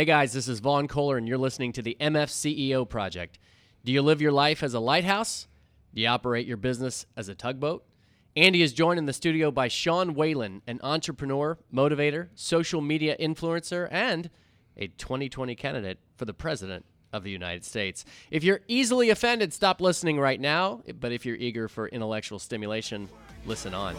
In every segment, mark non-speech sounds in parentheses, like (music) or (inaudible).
Hey guys, this is Vaughn Kohler, and you're listening to the MFCEO Project. Do you live your life as a lighthouse? Do you operate your business as a tugboat? Andy is joined in the studio by Sean Whalen, an entrepreneur, motivator, social media influencer, and a 2020 candidate for the President of the United States. If you're easily offended, stop listening right now. But if you're eager for intellectual stimulation, listen on.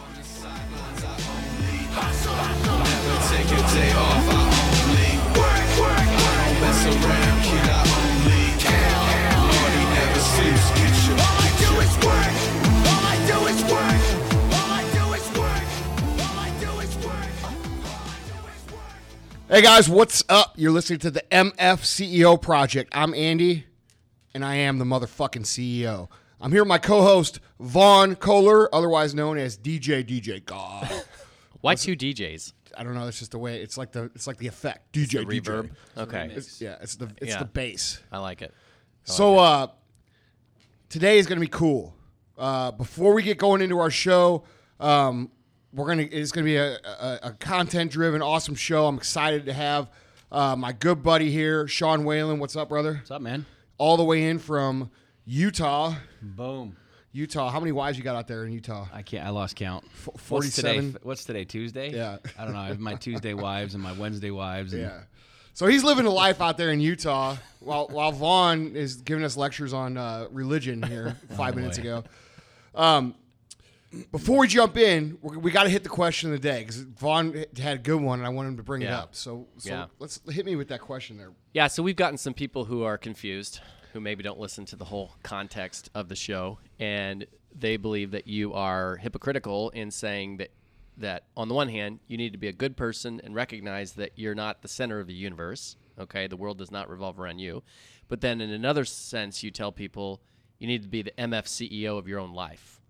Hey guys, what's up? You're listening to the MF CEO Project. I'm Andy, and I am the motherfucking CEO. I'm here with my co-host Vaughn Kohler, otherwise known as DJ DJ God. Why two DJs? I don't know. It's just the way. It's like the. It's like the effect. DJ The DJ. reverb. Okay, It's, yeah, it's the. It's Yeah. the bass. I like it. So uh, today is going to be cool. Uh, before we get going into our show, um, we're gonna it's going to be a, a, a content driven, awesome show. I'm excited to have uh, my good buddy here, Sean Whalen. What's up, brother? What's up, man? All the way in from Utah. Boom. Utah. How many wives you got out there in Utah? I can't. I lost count. F- What's today? 47? What's today? Tuesday. Yeah. I don't know. I have my Tuesday wives and my Wednesday wives. And Yeah. So he's living a life out there in Utah while while Vaughn is giving us lectures on uh, religion here (laughs) five minutes boy. ago. Um, before we jump in, we, we got to hit the question of the day because Vaughn had a good one and I want him to bring it up. So, so Yeah. let's hit me with that question there. Yeah, so we've gotten some people who are confused, who maybe don't listen to the whole context of the show, and they believe that you are hypocritical in saying that that on the one hand, you need to be a good person and recognize that you're not the center of the universe. Okay, the world does not revolve around you. But then in another sense, you tell people you need to be the MF CEO of your own life.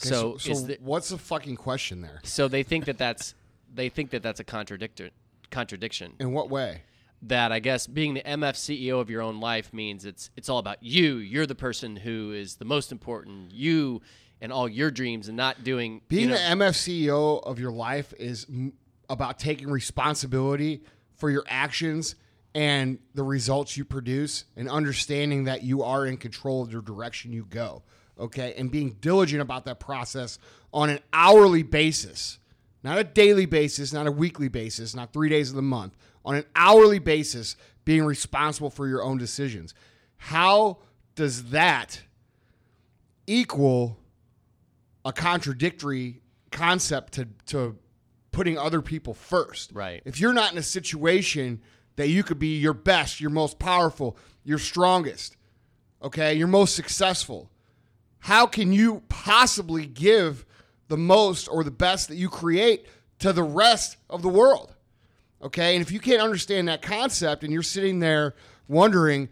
Okay, so, so, is the, what's the fucking question there? so they think that that's they think that that's a contradictor contradiction In what way? That I guess being the MF CEO of your own life means it's it's all about you. You're the person who is the most important. You and all your dreams, and not doing Being you know, the MF CEO of your life is m- about taking responsibility for your actions and the results you produce and understanding that you are in control of the direction you go. Okay. And being diligent about that process on an hourly basis, not a daily basis, not a weekly basis, not three days of the month, on an hourly basis, being responsible for your own decisions. How does that equal a contradictory concept to, to putting other people first. Right. If you're not in a situation that you could be your best, your most powerful, your strongest, okay, your most successful, how can you possibly give the most or the best that you create to the rest of the world? Okay. And if you can't understand that concept and you're sitting there wondering,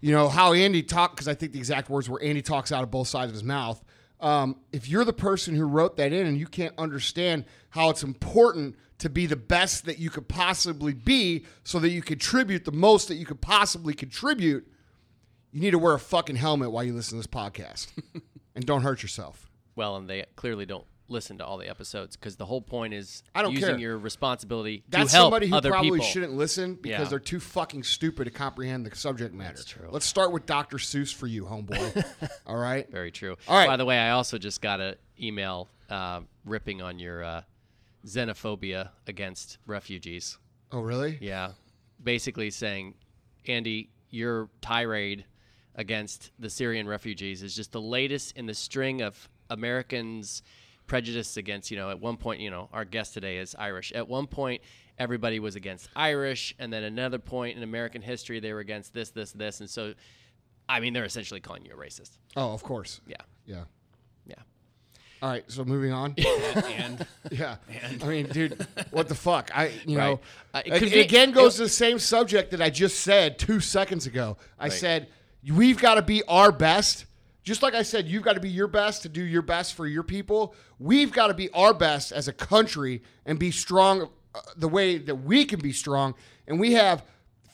you know, how Andy talked, because I think the exact words were Andy talks out of both sides of his mouth. Um, if you're the person who wrote that in and you can't understand how it's important to be the best that you could possibly be so that you contribute the most that you could possibly contribute, you need to wear a fucking helmet while you listen to this podcast (laughs) and don't hurt yourself. well, and they clearly don't listen to all the episodes because the whole point is I don't using care. your responsibility That's to help somebody who other probably people. shouldn't listen because Yeah. they're too fucking stupid to comprehend the subject matter. That's true. Let's start with Dr. Seuss for you, homeboy. (laughs) All right. Very true. All right. By the way, I also just got an email uh, ripping on your uh, xenophobia against refugees. Oh, really? Yeah. Basically saying, Andy, your tirade against the Syrian refugees is just the latest in the string of Americans' prejudice against, you know, at one point, you know, our guest today is Irish. At one point, everybody was against Irish, and then another point in American history, they were against this, this, this. And so, I mean, they're essentially calling you a racist. Oh, of course. Yeah. Yeah. Yeah. All right. So moving on. (laughs) and yeah. I mean, dude, what the fuck? I, you know, Uh, it it, again goes to the same subject that I just said two seconds ago. I said we've got to be our best. Just like I said, you've got to be your best to do your best for your people. We've got to be our best as a country and be strong uh, the way that we can be strong. And we have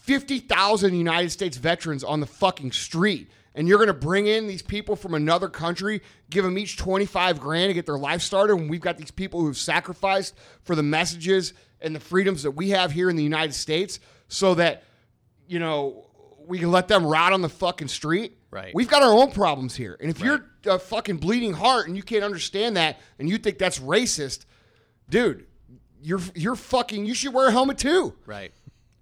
50,000 United States veterans on the fucking street. And you're going to bring in these people from another country, give them each 25 grand to get their life started when we've got these people who've sacrificed for the messages and the freedoms that we have here in the United States so that you know, we can let them rot on the fucking street. Right. We've got our own problems here. And if you're a fucking bleeding heart and you can't understand that and you think that's racist, dude, you're you're fucking you should wear a helmet too. Right,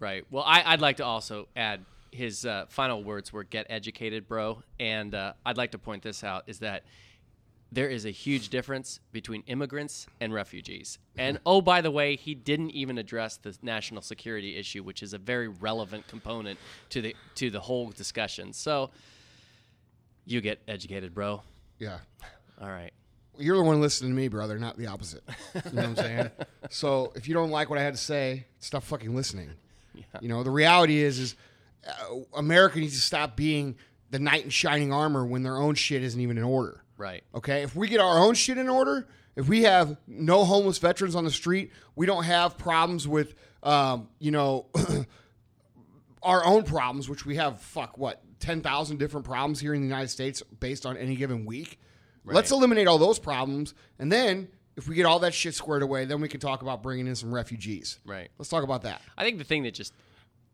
right. Well, I, I'd like to also add his uh, final words were "get educated, bro," and uh, I'd like to point this out is that there is a huge difference between immigrants and refugees. And (laughs) oh, by the way, he didn't even address the national security issue, which is a very relevant component to the to the whole discussion. So, you get educated, bro. Yeah. All right. You're the one listening to me, brother, not the opposite. You know what I'm saying? (laughs) so if you don't like what I had to say, stop fucking listening. You know, the reality is, is uh, America needs to stop being the knight in shining armor when their own shit isn't even in order. Right. Okay, if we get our own shit in order, if we have no homeless veterans on the street, we don't have problems with, um, you know, (coughs) our own problems, which we have. Fuck what, ten thousand different problems here in the United States based on any given week. Let's eliminate all those problems, and then if we get all that shit squared away, then we can talk about bringing in some refugees. Right. Let's talk about that. I think the thing that just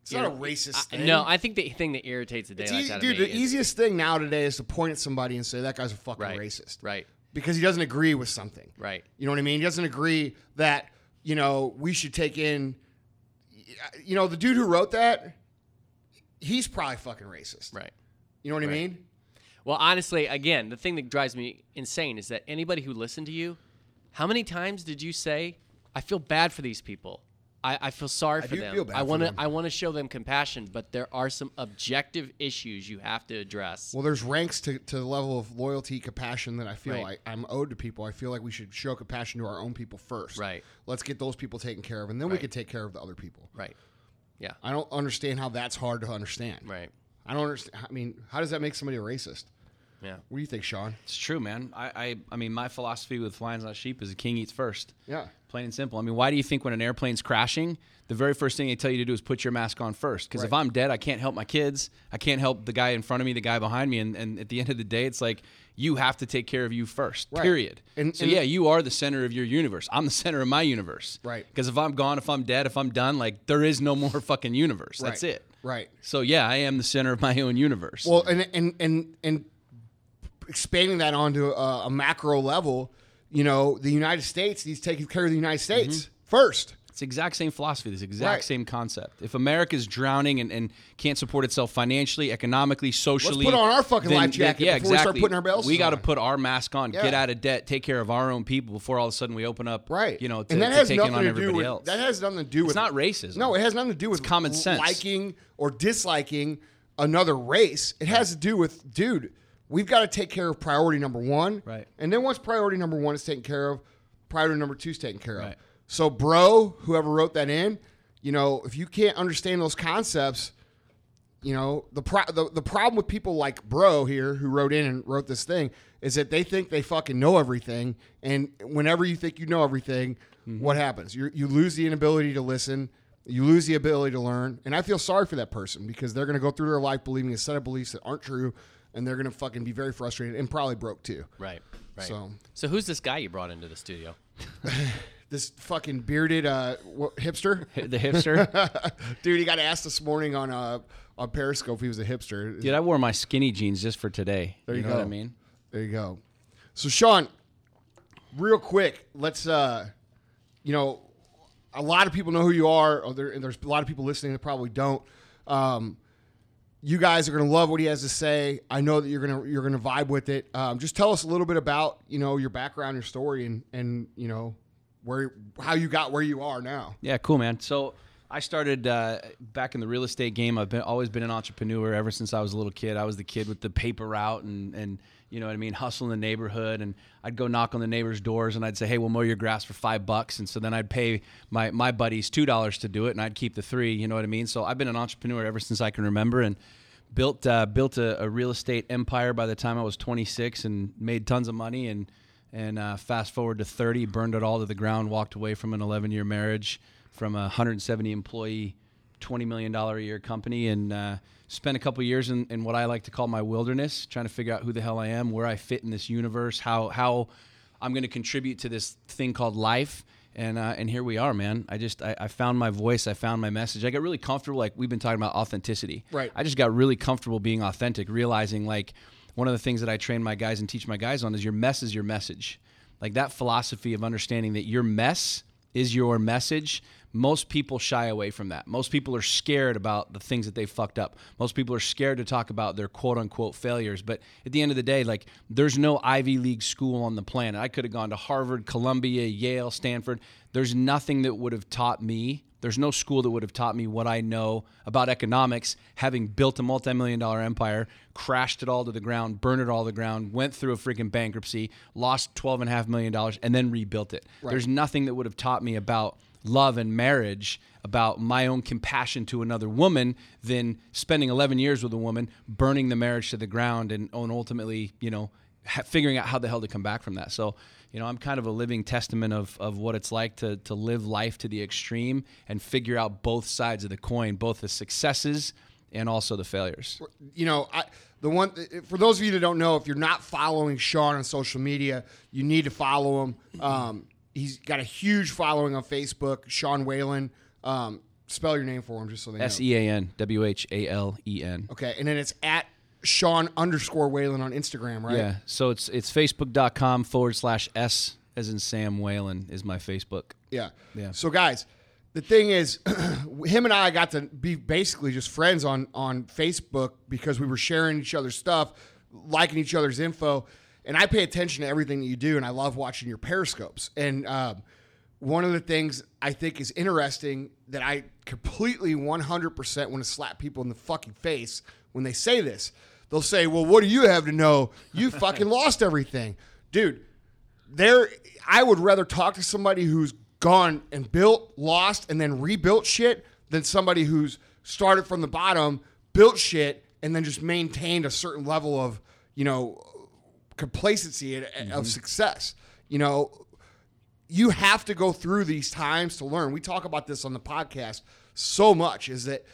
It's not a racist I- thing. No, I think the thing that irritates the It's daylights easy, out of dude. me The is- easiest thing now today is to point at somebody and say that guy's a fucking right, racist, Right. Because he doesn't agree with something. Right. You know what I mean? He doesn't agree that, you know, we should take in you know, the dude who wrote that, he's probably fucking racist. Right. You know what I mean? Well, honestly, again, the thing that drives me insane is that anybody who listened to you, how many times did you say, "I feel bad for these people. I, I feel sorry for them. I for want to. them." I want to show them compassion, but there are some objective issues you have to address." Well, there's ranks to, to the level of loyalty, compassion that I feel Right. like I'm owed to people. I feel like we should show compassion to our own people first. Right. Let's get those people taken care of, and then we Right. can take care of the other people. right. Yeah. I don't understand how that's hard to understand. Right. I don't understand. I mean, how does that make somebody a racist? Yeah. What do you think, Sean? It's true, man. I, I, I mean, my philosophy with Lions Not Sheep is the king eats first. Yeah. Plain and simple. I mean, why do you think when an airplane's crashing, the very first thing they tell you to do is put your mask on first? Because if I'm dead, I can't help my kids. I can't help the guy in front of me, the guy behind me. And, and at the end of the day, it's like you have to take care of you first. Right. Period. And- so and- yeah, you are the center of your universe. I'm the center of my universe. Right. Because if I'm gone, if I'm dead, if I'm done, like there is no more fucking universe. That's Right. it. Right. So yeah, I am the center of my own universe. Well, and and and and expanding that onto a, a macro level, you know, the United States needs to take care of the United mm-hmm. States first. It's the exact same philosophy, this exact Right. same concept. If America's drowning and, and can't support itself financially, economically, socially, put on our fucking then- life then- jacket yeah, before we start putting our belts We got to put our mask on, Yeah. get out of debt, take care of our own people before all of a sudden we open up, Right. You know, to, and that has take nothing in on to do everybody with else. that has nothing to do with It's not racism. No, it has nothing to do with common sense. liking or disliking another race. It has to do with, dude, we've got to take care of priority number one. Right. And then once priority number one is taken care of, priority number two is taken care of. Right. So, bro, whoever wrote that in, you know, if you can't understand those concepts, you know, the, pro- the the problem with people like Bro here who wrote in and wrote this thing is that they think they fucking know everything, and whenever you think you know everything, mm-hmm. what happens? You you lose the inability to listen, you lose the ability to learn, and I feel sorry for that person because they're going to go through their life believing a set of beliefs that aren't true, and they're going to fucking be very frustrated and probably broke too. Right. Right. So- so who's this guy you brought into the studio? (laughs) This fucking bearded uh, what, hipster, the hipster. (laughs) dude. He got asked this morning on uh, on Periscope if he was a hipster. Dude, I wore my skinny jeans just for today. There you, you know what I mean? There you go. So Sean, real quick, let's uh you know, a lot of people know who you are, or there, and there's a lot of people listening that probably don't. Um you guys are going to love what he has to say. I know that you're going to you're going to vibe with it. Um, just tell us a little bit about you know your background, your story, and and you know where how you got where you are now. Yeah, cool, man. So I started uh, back in the real estate game. I've been always been an entrepreneur ever since I was a little kid. I was the kid with the paper route and and you know what I mean, (laughs) hustle in the neighborhood. And I'd go knock on the neighbors' doors and I'd say, "Hey, we'll mow your grass for five bucks." And so then I'd pay my my buddies two dollars to do it, and I'd keep the three. You know what I mean? So I've been an entrepreneur ever since I can remember, and built uh, built a, a real estate empire by the time I was 26, and made tons of money and. And uh, fast forward to 30, burned it all to the ground, walked away from an 11 year marriage, from a 170 employee, $20 million a year company, and uh, spent a couple years in, in what I like to call my wilderness, trying to figure out who the hell I am, where I fit in this universe, how, how I'm going to contribute to this thing called life. and uh, and here we are, man. I just I, I found my voice. I found my message. I got really comfortable. Like we've been talking about authenticity. Right. I just got really comfortable being authentic, realizing like one of the things that I train my guys and teach my guys on is your mess is your message. Like that philosophy of understanding that your mess is your message. Most people shy away from that. Most people are scared about the things that they fucked up. Most people are scared to talk about their quote unquote failures. But at the end of the day, like there's no Ivy League school on the planet. I could have gone to Harvard, Columbia, Yale, Stanford. There's nothing that would have taught me there's no school that would have taught me what I know about economics, having built a multi-million dollar empire, crashed it all to the ground, burned it all to the ground, went through a freaking bankruptcy, lost twelve and a half million dollars, and then rebuilt it. There's nothing that would have taught me about love and marriage, about my own compassion to another woman, than spending 11 years with a woman, burning the marriage to the ground, and, and ultimately, you know, ha- figuring out how the hell to come back from that. So, you know, I'm kind of a living testament of, of what it's like to, to live life to the extreme and figure out both sides of the coin, both the successes and also the failures. you know, I, the one for those of you that don't know, if you're not following Sean on social media, you need to follow him. Um, he's got a huge following on Facebook. Sean Whalen. Um, spell your name for him, just so they know. S E A N W H A L E N. Okay, and then it's at Sean underscore Whalen on Instagram, right? Yeah. So it's it's facebook.com forward slash S as in Sam Whalen is my Facebook. Yeah. Yeah. So guys, the thing is, (clears throat) him and I got to be basically just friends on on Facebook because we were sharing each other's stuff, liking each other's info, and I pay attention to everything that you do, and I love watching your periscopes. And um, one of the things I think is interesting that I completely 100% want to slap people in the fucking face when they say this. They'll say, "Well, what do you have to know? You (laughs) fucking lost everything, dude." there I would rather talk to somebody who's gone and built, lost, and then rebuilt shit than somebody who's started from the bottom, built shit, and then just maintained a certain level of, you know, complacency and, of success. You know, you have to go through these times to learn. We talk about this on the podcast so much is that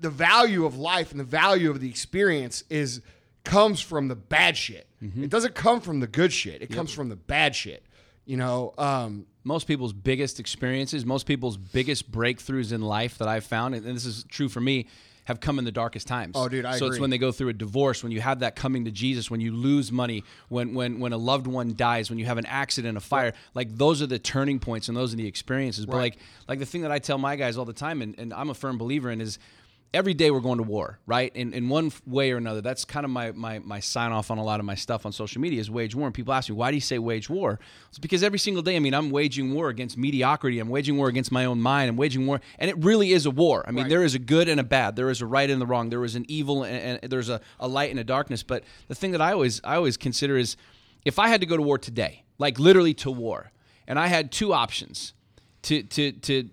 the value of life and the value of the experience is comes from the bad shit. It doesn't come from the good shit. It comes from the bad shit. You know, um, most people's biggest experiences, most people's biggest breakthroughs in life that I've found, and this is true for me, have come in the darkest times. Oh, dude, I so it's when they go through a divorce, when you have that coming to Jesus, when you lose money, when when when a loved one dies, when you have an accident, a fire, like those are the turning points and those are the experiences. But like like the thing that I tell my guys all the time, and, and I'm a firm believer in is every day we're going to war, right? In in one way or another. That's kind of my my my sign off on a lot of my stuff on social media is wage war. And people ask me, why do you say wage war? It's because every single day, I mean, I'm waging war against mediocrity. I'm waging war against my own mind. I'm waging war, and it really is a war. I mean, Right. there is a good and a bad. There is a right and the wrong. There is an evil and, and there's a, a light and a darkness. But the thing that I always I always consider is if I had to go to war today, like literally to war, and I had two options to to to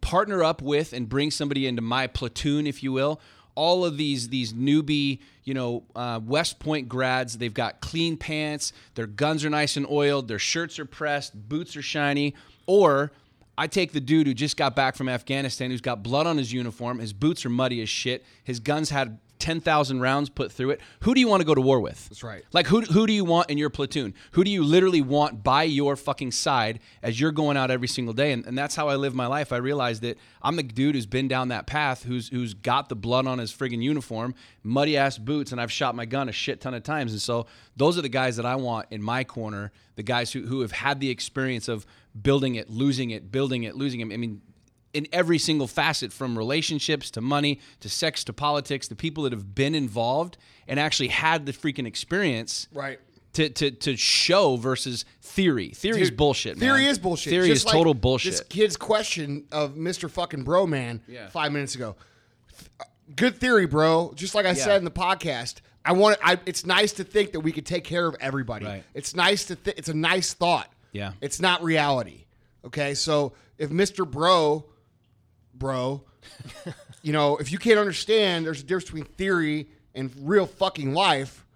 partner up with and bring somebody into my platoon, if you will. All of these these newbie, you know, uh, West Point grads. They've got clean pants. Their guns are nice and oiled. Their shirts are pressed. Boots are shiny. Or I take the dude who just got back from Afghanistan, who's got blood on his uniform. His boots are muddy as shit. His guns had ten thousand rounds put through it. Who do you want to go to war with? That's right. Like who who do you want in your platoon? Who do you literally want by your fucking side as you're going out every single day? And, and that's how I live my life. I realized that I'm the dude who's been down that path, who's who's got the blood on his friggin' uniform, muddy ass boots, and I've shot my gun a shit ton of times. And so those are the guys that I want in my corner, the guys who, who have had the experience of building it, losing it, building it, losing it. I mean, in every single facet from relationships to money to sex to politics the people that have been involved and actually had the freaking experience Right. to, to, to show versus theory theory is Dude, bullshit man. Theory is bullshit. theory Just is like total bullshit This kid's question of Mr. fucking Bro Man Yeah. five minutes ago. Good theory, bro. Just like I said in the podcast, I want. I. It's nice to think that we could take care of everybody. Right. It's nice to. Th- it's a nice thought. Yeah. It's not reality. Okay, so if Mr. Bro, bro, (laughs) you know, if you can't understand, there's a difference between theory and real fucking life.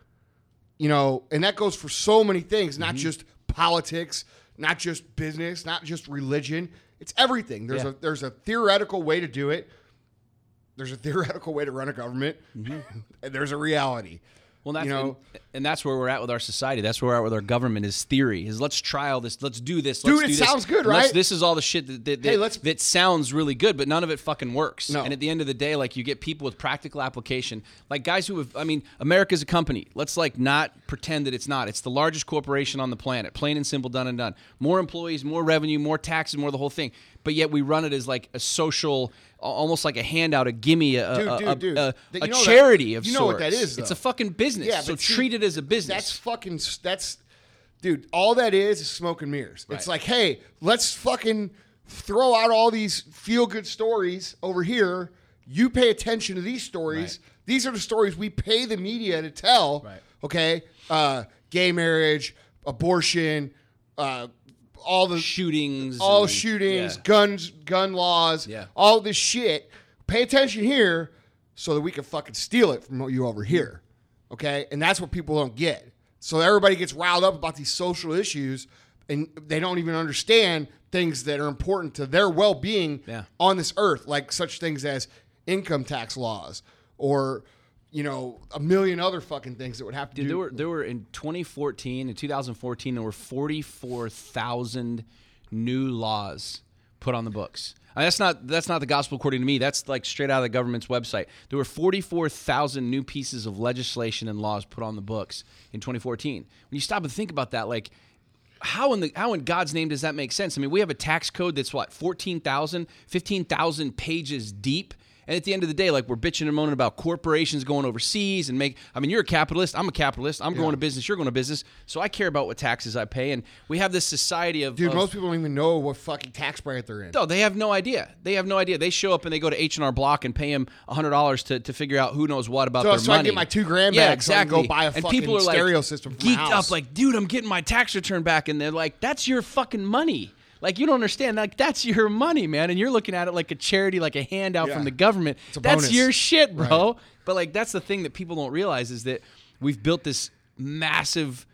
You know, and that goes for so many things, Mm-hmm. not just politics, not just business, not just religion. It's everything. There's Yeah. a there's a theoretical way to do it. There's a (laughs) theoretical way to run a government, Mm-hmm. (laughs) and there's a reality. Well, that's you know, and, and that's where we're at with our society. That's where we're at with our government is theory. Is let's try all this. Let's do this. Dude, let's it do this. sounds good, Let's- right? This is all the shit that that, Hey, that, let's- that sounds really good, but none of it fucking works. No. And at the end of the day, like you get people with practical application, like guys who have. I mean, America's a company. Let's like not pretend that it's not. It's the largest corporation on the planet. Plain and simple, done and done. More employees, more revenue, more taxes, more the whole thing. But yet we run it as like a social, almost like a handout, a gimme, a, Dude, a, dude, a, dude. a- a you know that- charity of you know what that is? sorts. is, It's a fucking business. Yeah, so see, treat it as a business. That's fucking. That's, dude. All that is is smoke and mirrors. It's like, hey, let's fucking throw out all these feel good stories over here. You pay attention to these stories. Right. These are the stories we pay the media to tell. Right. Okay. Uh, gay marriage, abortion, uh, all the shootings, all and- shootings, yeah. guns, gun laws, Yeah. all this shit. Pay attention here so that we can fucking steal it from you over here. Okay? And that's what people don't get. So everybody gets riled up about these social issues and they don't even understand things that are important to their well-being Yeah. on this earth, like such things as income tax laws or you know, a million other fucking things that would have to Dude, do. there were there were in 2014 in 2014 there were 44,000 new laws put on the books. That's not that's not the gospel according to me. That's like straight out of the government's website. There were 44,000 new pieces of legislation and laws put on the books in 2014. When you stop and think about that, like how in the how in God's name does that make sense? I mean, we have a tax code that's what 14,000, 15,000 pages deep. And at the end of the day, like we're bitching and moaning about corporations going overseas and make. I mean, you're a capitalist. I'm a capitalist. I'm going to business. You're going to business. So I care about what taxes I pay. And we have this society of Dude, of- most people don't even know what fucking tax bracket they're in. no, they have no idea. They have no idea. They show up and they go to H and R Block and pay him hundred dollars to, to figure out who knows what about So- their so I money. get my two grand yeah, back so I can exactly. go buy a and fucking people are like stereo system for my geeked up, like, dude, I'm getting my tax return back, and they're like, that's your fucking money. Like you don't understand. Like that's your money, man, and you're looking at it like a charity, like a handout Yeah. from the government. a That's your shit, bro. But like that's the thing that people don't realize is that we've built this massive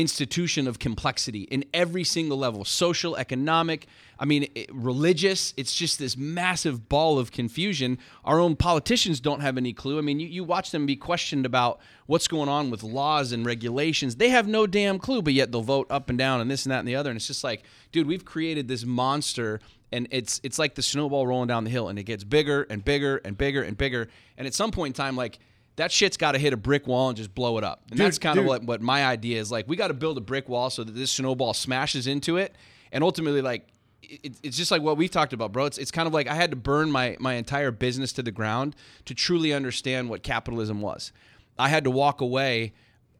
institution of complexity in every single level social economic i mean it- religious. It's just this massive ball of confusion. Our own politicians don't have any clue. I mean you, you watch them be questioned about what's going on with laws and regulations. They have no damn clue but yet they'll vote up and down and this and that and the other. And it's just like dude we've created this monster and it's it's like the snowball rolling down the hill and it gets bigger and bigger and bigger and bigger. And at some point in time like that shit's got to hit a brick wall and just blow it up. And Dude, that's kind of what, what my idea is. Like, we got to build a brick wall so that this snowball smashes into it. And ultimately, like, it, it's just like what we've talked about, bro. It's, it's kind of like I had to burn my, my entire business to the ground to truly understand what capitalism was. I had to walk away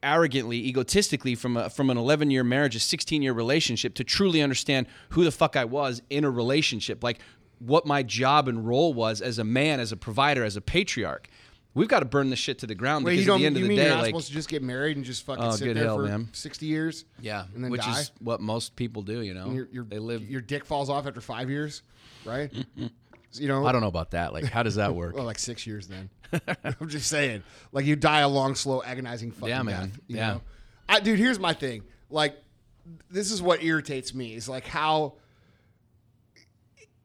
arrogantly, egotistically from a, from an 11 year marriage, a 16 year relationship to truly understand who the fuck I was in a relationship. Like, what my job and role was as a man, as a provider, as a patriarch. We've got to burn this shit to the ground Wait, because at the end of the mean day, you're not like, supposed to just get married and just fucking Oh, sit good there hell, for man. sixty years? yeah, and then which die. is what most people do. You know, And your, your, they live. Your dick falls off after five years, right? you know, I don't know about that. Like, how does that work? (laughs) Well, like six years then. (laughs) I'm just saying, like you die a long, slow, agonizing fucking Yeah, man. death. You Yeah. know? I, dude, here's my thing. Like, this is what irritates me is like how.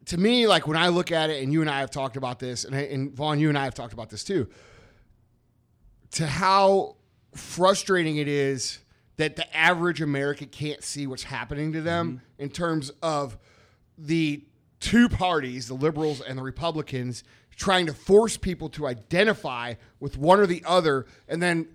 To me, like when I look at it, and you and I have talked about this, and, and Vaughn, you and I have talked about this too. To how frustrating it is that the average American can't see what's happening to them mm-hmm. in terms of the two parties, the liberals and the Republicans, trying to force people to identify with one or the other and then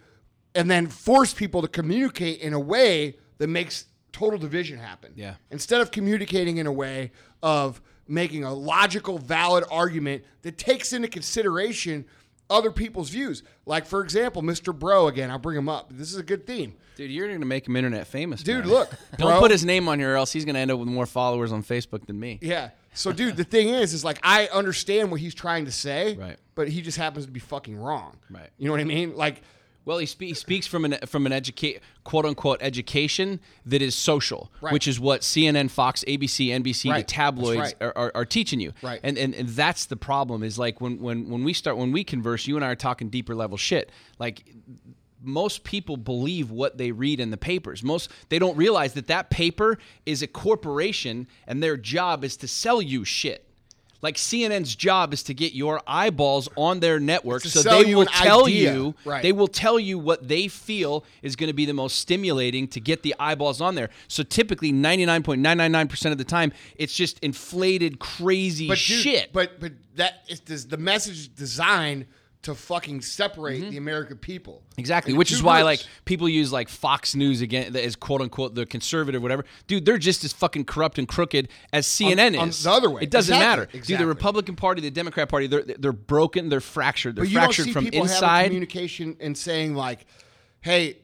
and then force people to communicate in a way that makes total division happen. Yeah. Instead of communicating in a way of making a logical, valid argument that takes into consideration other people's views. Like, for example, Mr. Bro, again, I'll bring him up. This is a good theme. Dude, you're gonna make him internet famous, Dude, man. look, (laughs) Don't bro. put his name on here, or else he's gonna end up with more followers on Facebook than me. Yeah. So, dude, the thing is, is like I understand what he's trying to say, Right. But he just happens to be fucking wrong, Right. You know what I mean? Like, Well, he, spe- he speaks from an from an educate quote unquote education that is social, Right. which is what CNN, Fox, ABC, NBC, Right. the tabloids right. are, are, are teaching you. Right. And, and and that's the problem is like when when when we start when we converse, you and I are talking deeper level shit. Like most people believe what they read in the papers. Most they don't realize that that paper is a corporation and their job is to sell you shit. Like CNN's job is to get your eyeballs on their network, so they will tell idea. you Right. they will tell you what they feel is going to be the most stimulating to get the eyeballs on there. So typically, ninety nine point nine nine nine percent of the time, it's just inflated, crazy but dude, shit. But but that is does the message is designed to fucking separate Mm-hmm. the American people. Exactly, which is why groups. like people use like Fox News again as quote unquote the conservative whatever. Dude, they're just as fucking corrupt and crooked as CNN on is. the other way. it doesn't Exactly, matter. Dude, exactly. the Republican Party, the Democrat Party, they're they're broken, they're fractured, they're But you don't fractured see from people inside. communication and saying like, "Hey,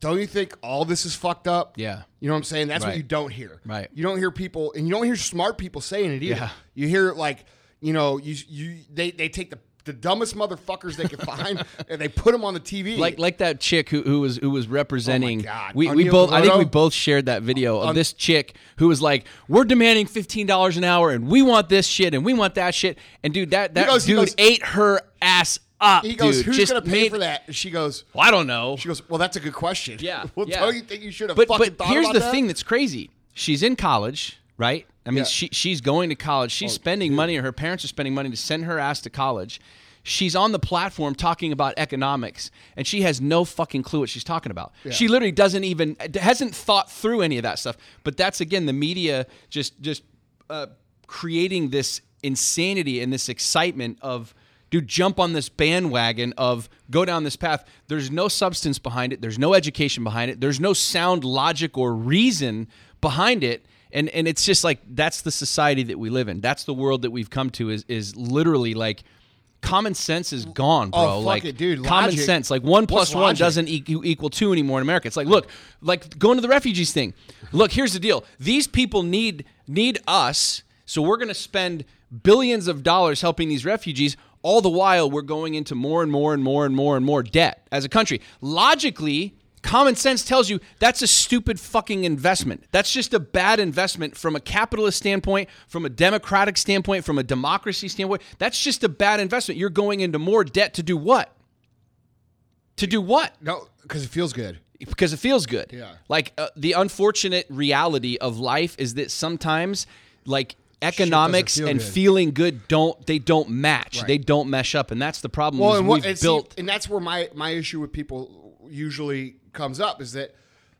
don't you think all this is fucked up?" Yeah. you know what I'm saying. That's what you don't hear. Right. You don't hear people, and you don't hear smart people saying it either. Yeah. You hear like, you know, you you they they take the the dumbest motherfuckers they can find (laughs) and they put them on the TV. like like that chick who, who was who was representing. Oh God. We, we both I think we both shared that video of this chick who was like, "We're demanding fifteen dollars an hour, and we want this shit, and we want that shit." And dude, that that goes- he dude goes- ate her ass up. he goes, dude. "Who's Just gonna pay made- for that?" And she goes, Well, I don't know. "She goes, well, that's a good question." Yeah. (laughs) well, yeah. don't you think you should have But fucking but thought here's about the that? thing that's crazy. She's in college, right? I mean, Yeah. Oh, she she's going to college. She's spending money, or her parents are spending money to send her ass to college. She's on the platform talking about economics, and she has no fucking clue what she's talking about. She literally doesn't even hasn't thought through any of that stuff. But that's again the media just just uh, creating this insanity and this excitement of dude jump on this bandwagon of go down this path there's no substance behind it there's no education behind it there's no sound logic or reason behind it and and it's just like that's the society that we live in. That's the world that we've come to is is literally like common sense is gone bro. Oh, like it, dude. common sense like one plus one logic? doesn't equal, equal two anymore in america. It's like look like going to the refugees thing. Look here's the deal. These people need need us so we're going to spend billions of dollars helping these refugees all the while we're going into more and more and more and more and more debt as a country. Logically common sense tells you that's a stupid fucking investment that's just a bad investment from a capitalist standpoint from a democratic standpoint from a democracy standpoint that's just a bad investment you're going into more debt to do what to do what no, because it feels good. because it feels good. Yeah. Like uh, the unfortunate reality of life is that sometimes like economics feel and good. feeling good don't they don't match. Right. They don't mesh up and that's the problem Well, and what we've and, see, built and that's where my my issue with people usually comes up is that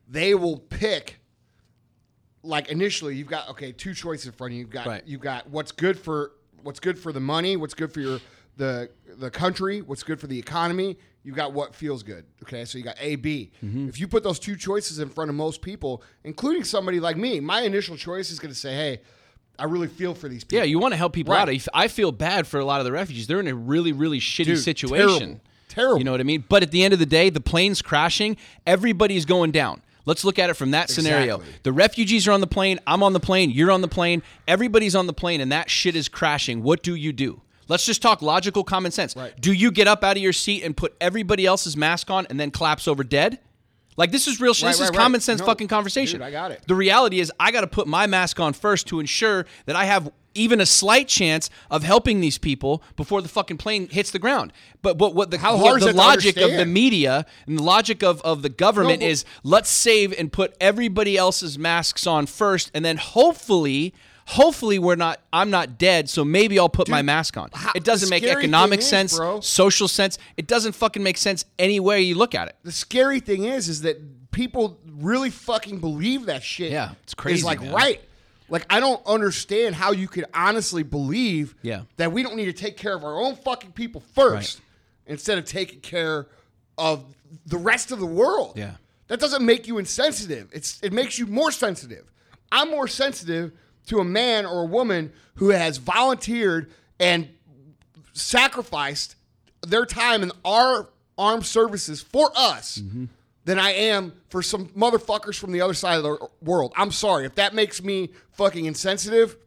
they will pick like initially you've got okay two choices in front of you. You've got Right. you've got what's good for what's good for the money, what's good for your the the country, what's good for the economy. You've got what feels good. Okay, so you got A, B. Mm-hmm. If you put those two choices in front of most people, including somebody like me, my initial choice is going to say, "Hey, I really feel for these people." Yeah, you want to help people Right. out. I feel bad for a lot of the refugees. They're in a really, really shitty Dude, situation. terrible. Terrible. You know what I mean? But at the end of the day, the plane's crashing. Everybody's going down. Let's look at it from that scenario. Exactly. The refugees are on the plane. I'm on the plane. You're on the plane. Everybody's on the plane, and that shit is crashing. What do you do? Let's just talk logical common sense. Right. Do you get up out of your seat and put everybody else's mask on and then collapse over dead? Like this is real shit. Right, this is right, right. common sense No, fucking conversation. dude, I got it. The reality is, I got to put my mask on first to ensure that I have even a slight chance of helping these people before the fucking plane hits the ground. But but what the How hard is the logic of the media and the logic of, of the government No, is let's save and put everybody else's masks on first, and then hopefully. Hopefully we're not. I'm not dead, so maybe I'll put my mask on. it doesn't make economic is, sense, bro- social sense. It doesn't fucking make sense any way you look at it. the scary thing is, is that people really fucking believe that shit. Yeah, it's crazy, Is like man. right. Like I don't understand how you could honestly believe Yeah. that we don't need to take care of our own fucking people first instead of taking care of the rest of the world. Yeah. That doesn't make you insensitive. It's it makes you more sensitive. I'm more sensitive to a man or a woman who has volunteered and sacrificed their time in our armed services for us than I am for some motherfuckers from the other side of the world. I'm sorry. If that makes me fucking insensitive,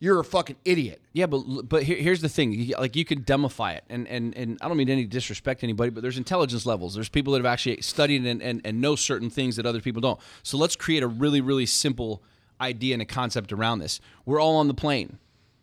you're a fucking idiot. Yeah, but but here, here's the thing: like you can dumbify it, and and and I don't mean any disrespect to anybody, but there's intelligence levels. There's people that have actually studied and, and and know certain things that other people don't. So let's create a really really simple idea and a concept around this. We're all on the plane.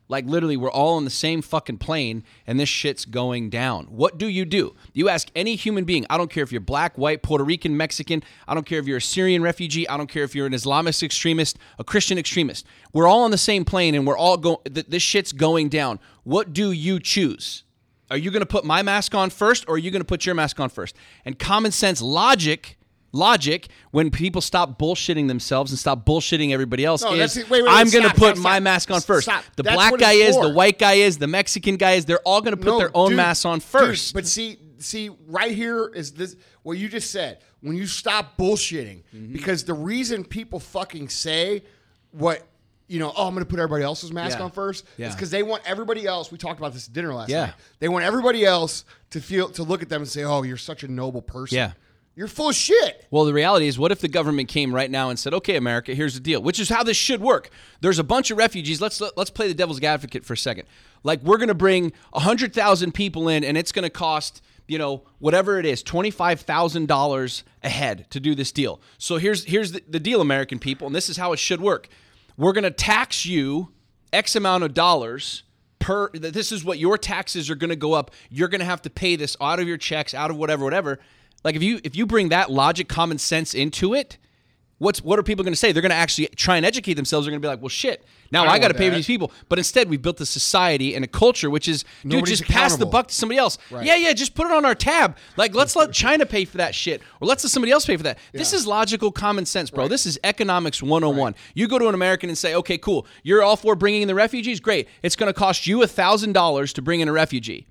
Like literally, we're all on the same fucking plane, and this shit's going down. What do you do? You ask any human being. I don't care if you're black, white, Puerto Rican, Mexican. I don't care if you're a Syrian refugee. I don't care if you're an Islamist extremist, a Christian extremist. We're all on the same plane, and we're all going. Th- this shit's going down. What do you choose? Are you going to put my mask on first, or are you going to put your mask on first? And common sense logic. Logic when people stop bullshitting themselves and stop bullshitting everybody else No, is that's it. Wait, wait, I'm going to put stop, my stop. mask on first. Stop. The That's black guy it's is, the white guy is, the Mexican guy is. They're all going to put No, their own dude, masks on dude, first. but see, see, right here is this what you just said. When you stop bullshitting, Mm-hmm. because the reason people fucking say what you know, oh, I'm going to put everybody else's mask Yeah. on first, Yeah. is because they want everybody else. We talked about this at dinner last Yeah. night. They want everybody else to feel to look at them and say, "Oh, you're such a noble person." Yeah. You're full of shit. Well, the reality is, what if the government came right now and said, "Okay, America, here's the deal," which is how this should work. There's a bunch of refugees. Let's let's play the devil's advocate for a second. Like we're going to bring hundred thousand people in, and it's going to cost you know whatever it is, twenty five thousand dollars a head to do this deal. So here's here's the, the deal, American people, and this is how it should work. We're going to tax you X amount of dollars per this is what your taxes are going to go up you're going to have to pay this out of your checks out of whatever whatever like if you if you bring that logic common sense into it what's what are people going to say? They're going to actually try and educate themselves. They're going to be like well shit now I i, got to pay for these people. But instead we built a society and a culture which is dude just pass the buck to somebody else. Yeah yeah just put it on our tab. Like let's let china pay for that shit or let's let somebody else pay for that. This is logical common sense bro. This is economics 101 you go to an american and say okay cool you're all for bringing in the refugees? Great. It's going to cost you a thousand dollars to bring in a refugee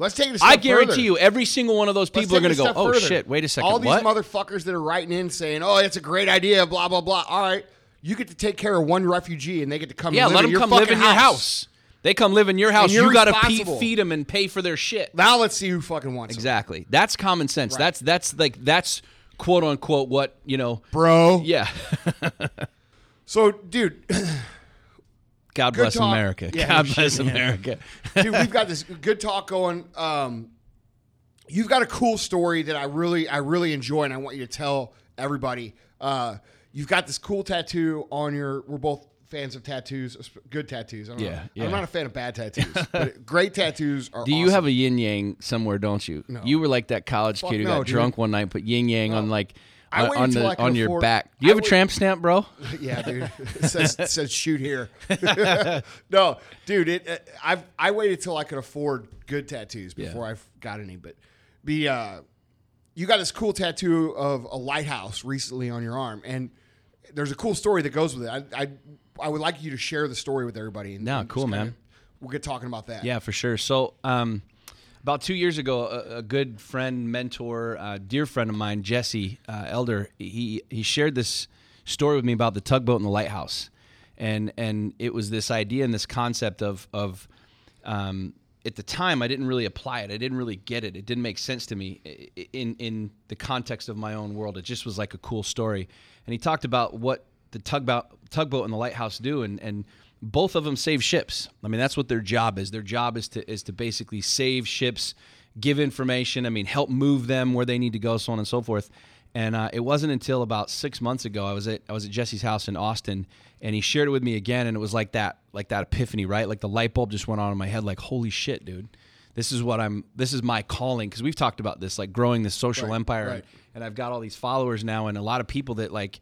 Let's take it. I guarantee further. you, every single one of those people are going to go, "Oh further. shit, wait a second, All these what?" motherfuckers that are writing in saying, "Oh, it's a great idea," blah blah blah. All right, you get to take care of one refugee, and they get to come. yeah, live let in them your come live in your house. They come live in your house. You got to feed them and pay for their shit. Now let's see who fucking wants them. Exactly. That's common sense. That's that's like that's quote unquote what you know. bro. Yeah. (laughs) So, dude, (clears throat) God Good bless talk. America. Yeah, God bless. America. dude, we've got this good talk going. Um, you've got a cool story that I really, I really enjoy, and I want you to tell everybody. Uh, you've got this cool tattoo on your. We're both fans of tattoos, good tattoos. I don't Yeah, know. yeah. I'm not a fan of bad tattoos, but (laughs) great tattoos are. Do you awesome. have a yin yang somewhere? Don't you? You were like that college Fuck kid who no, got dude. drunk one night, and put yin yang on like I on, on the I on your afford- back. Do you have I a tramp stamp, bro? (laughs) Yeah, dude. (laughs) It says, it says shoot here. (laughs) no, dude. It. Uh, I've I waited till I could afford good tattoos before I got any. But be uh, you got this cool tattoo of a lighthouse recently on your arm, and there's a cool story that goes with it. I I, I would like you to share the story with everybody. And, No, and cool, man. We'll get talking about that. Yeah, for sure. So, um, about two years ago, a, a good friend, mentor, uh, dear friend of mine, Jesse uh, Elder, he he shared this story with me about the tugboat and the lighthouse, and and it was this idea and this concept of of um, at the time I didn't really apply it. I didn't really get it. It didn't make sense to me in in the context of my own world. It just was like a cool story. And he talked about what the tugboat tugboat and the lighthouse do and and both of them save ships. I mean, that's what their job is. Their job is to is to basically save ships, give information. I mean, help move them where they need to go, so on and so forth. And uh, it wasn't until about six months ago I was at I was at Jesse's house in Austin, and he shared it with me again, and it was like that like that epiphany, right? Like the light bulb just went on in my head, like holy shit, dude. This is what I'm. This is my calling because we've talked about this, like growing this social Right, empire, right. and I've got all these followers now, and a lot of people that like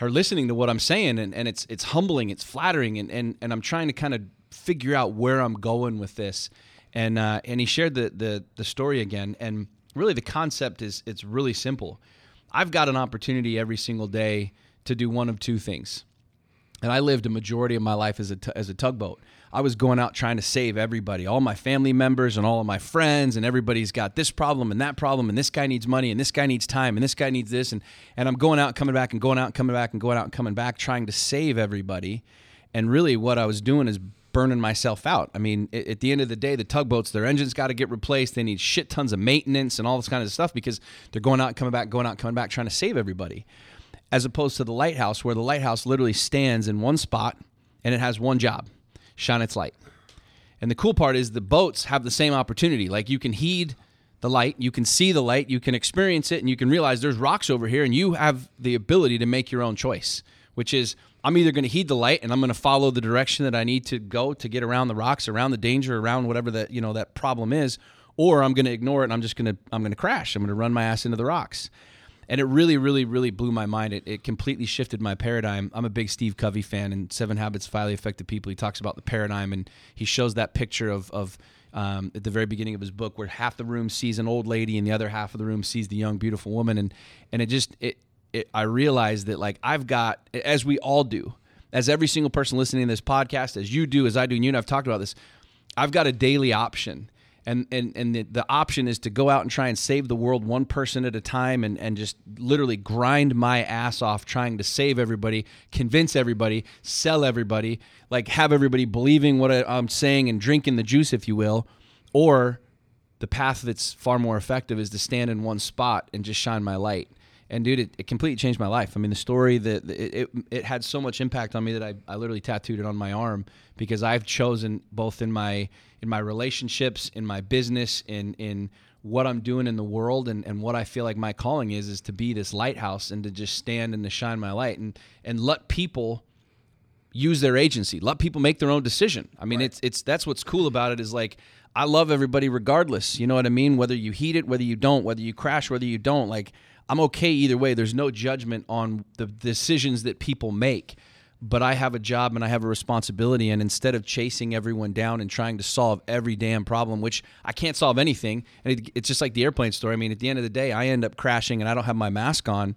are listening to what I'm saying and, and it's it's humbling, it's flattering and, and and I'm trying to kind of figure out where I'm going with this. And uh, and he shared the, the the story again and really the concept is it's really simple. I've got an opportunity every single day to do one of two things. And I lived a majority of my life as a, as a tugboat. I was going out trying to save everybody, all my family members and all of my friends, and everybody's got this problem and that problem, and this guy needs money, and this guy needs time, and this guy needs this, and and I'm going out, coming back, and going out, coming back, and going out, and coming back, trying to save everybody. And really, what I was doing is burning myself out. I mean, at the end of the day, the tugboats, their engines got to get replaced. They need shit tons of maintenance and all this kind of stuff because they're going out, coming back, going out, coming back, trying to save everybody as opposed to the lighthouse where the lighthouse literally stands in one spot and it has one job shine its light and the cool part is the boats have the same opportunity like you can heed the light you can see the light you can experience it and you can realize there's rocks over here and you have the ability to make your own choice which is I'm either going to heed the light and I'm going to follow the direction that I need to go to get around the rocks, around the danger, around whatever that you know that problem is, or I'm going to ignore it and I'm just going to I'm going to crash. I'm going to run my ass into the rocks. And it really, really, really blew my mind. It, it completely shifted my paradigm. I'm a big Steve Covey fan, and Seven Habits of Highly Effective People. He talks about the paradigm, and he shows that picture of of um, at the very beginning of his book, where half the room sees an old lady and the other half of the room sees the young, beautiful woman, and and it just it, it I realized that like I've got as we all do, as every single person listening to this podcast, as you do, as I do, and you and I've talked about this, I've got a daily option. And, and, and the, the option is to go out and try and save the world one person at a time and, and just literally grind my ass off trying to save everybody, convince everybody, sell everybody, like have everybody believing what I- I'm saying and drinking the juice, if you will. Or the path that's far more effective is to stand in one spot and just shine my light. And dude, it, it completely changed my life. I mean, the story that it, it, it had so much impact on me that I, I literally tattooed it on my arm because I've chosen both in my in my relationships, in my business, in in what I'm doing in the world and, and what I feel like my calling is is to be this lighthouse and to just stand and to shine my light and and let people use their agency. Let people make their own decision. I mean, it's it's that's what's cool about it is like I love everybody regardless. You know what I mean? Whether you heat it, whether you don't, whether you crash, whether you don't. Like I'm okay either way. There's no judgment on the decisions that people make. But I have a job and I have a responsibility. And instead of chasing everyone down and trying to solve every damn problem, which I can't solve anything, and it, it's just like the airplane story. I mean, at the end of the day, I end up crashing and I don't have my mask on.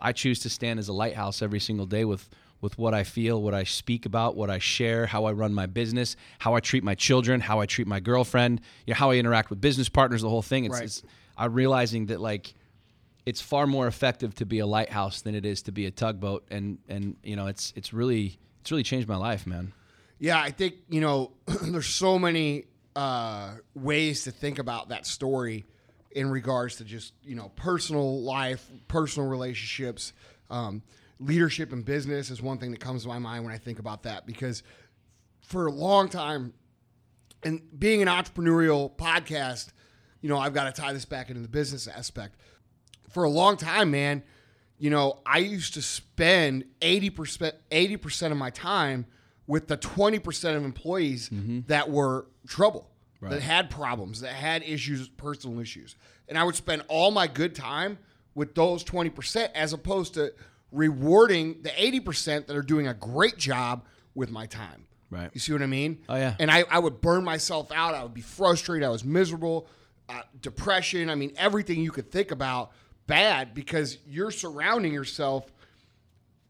I choose to stand as a lighthouse every single day with with what I feel, what I speak about, what I share, how I run my business, how I treat my children, how I treat my girlfriend, you know, how I interact with business partners, the whole thing. It's, Right. it's I'm realizing that like it's far more effective to be a lighthouse than it is to be a tugboat, and and you know it's it's really it's really changed my life, man. Yeah, I think you know (clears throat) there's so many uh, ways to think about that story in regards to just you know personal life, personal relationships, um, leadership and business is one thing that comes to my mind when I think about that because for a long time, and being an entrepreneurial podcast, you know I've got to tie this back into the business aspect. For a long time, man, you know, I used to spend 80%, 80% of my time with the 20% of employees that were trouble, that had problems, that had issues, personal issues. And I would spend all my good time with those 20% as opposed to rewarding the 80% that are doing a great job with my time. Right. You see what I mean? Oh, yeah. And I, I would burn myself out. I would be frustrated. I was miserable, uh, depression. I mean, everything you could think about bad because you're surrounding yourself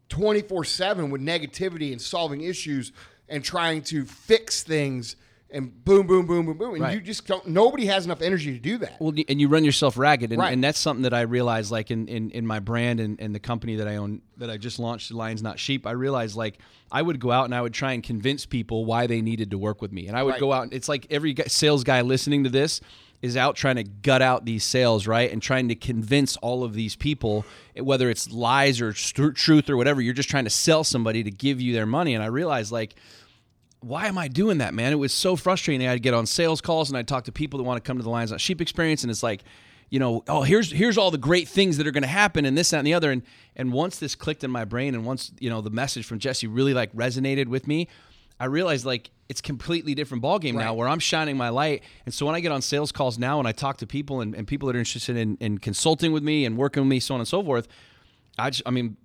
24 7 with negativity and solving issues and trying to fix things and boom, boom, boom, boom, boom. And Right. you just don't, nobody has enough energy to do that. Well, and you run yourself ragged, and, Right. and that's something that I realized, like in, in, in my brand and, and the company that I own, that I just launched, Lions Not Sheep. I realized like I would go out and I would try and convince people why they needed to work with me, and I would Right. go out. and It's like every sales guy listening to this is out trying to gut out these sales, right, and trying to convince all of these people, whether it's lies or st- truth or whatever. You're just trying to sell somebody to give you their money, and I realized like why am I doing that, man? It was so frustrating. I'd get on sales calls and I'd talk to people that want to come to the Lions Not Sheep experience, and it's like, you know, oh, here's here's all the great things that are going to happen, and this, that, and the other. And and once this clicked in my brain, and once you know the message from Jesse really like resonated with me, I realized like it's completely different ballgame now, where I'm shining my light. And so when I get on sales calls now, and I talk to people and, and people that are interested in, in consulting with me and working with me, so on and so forth, I just, I mean,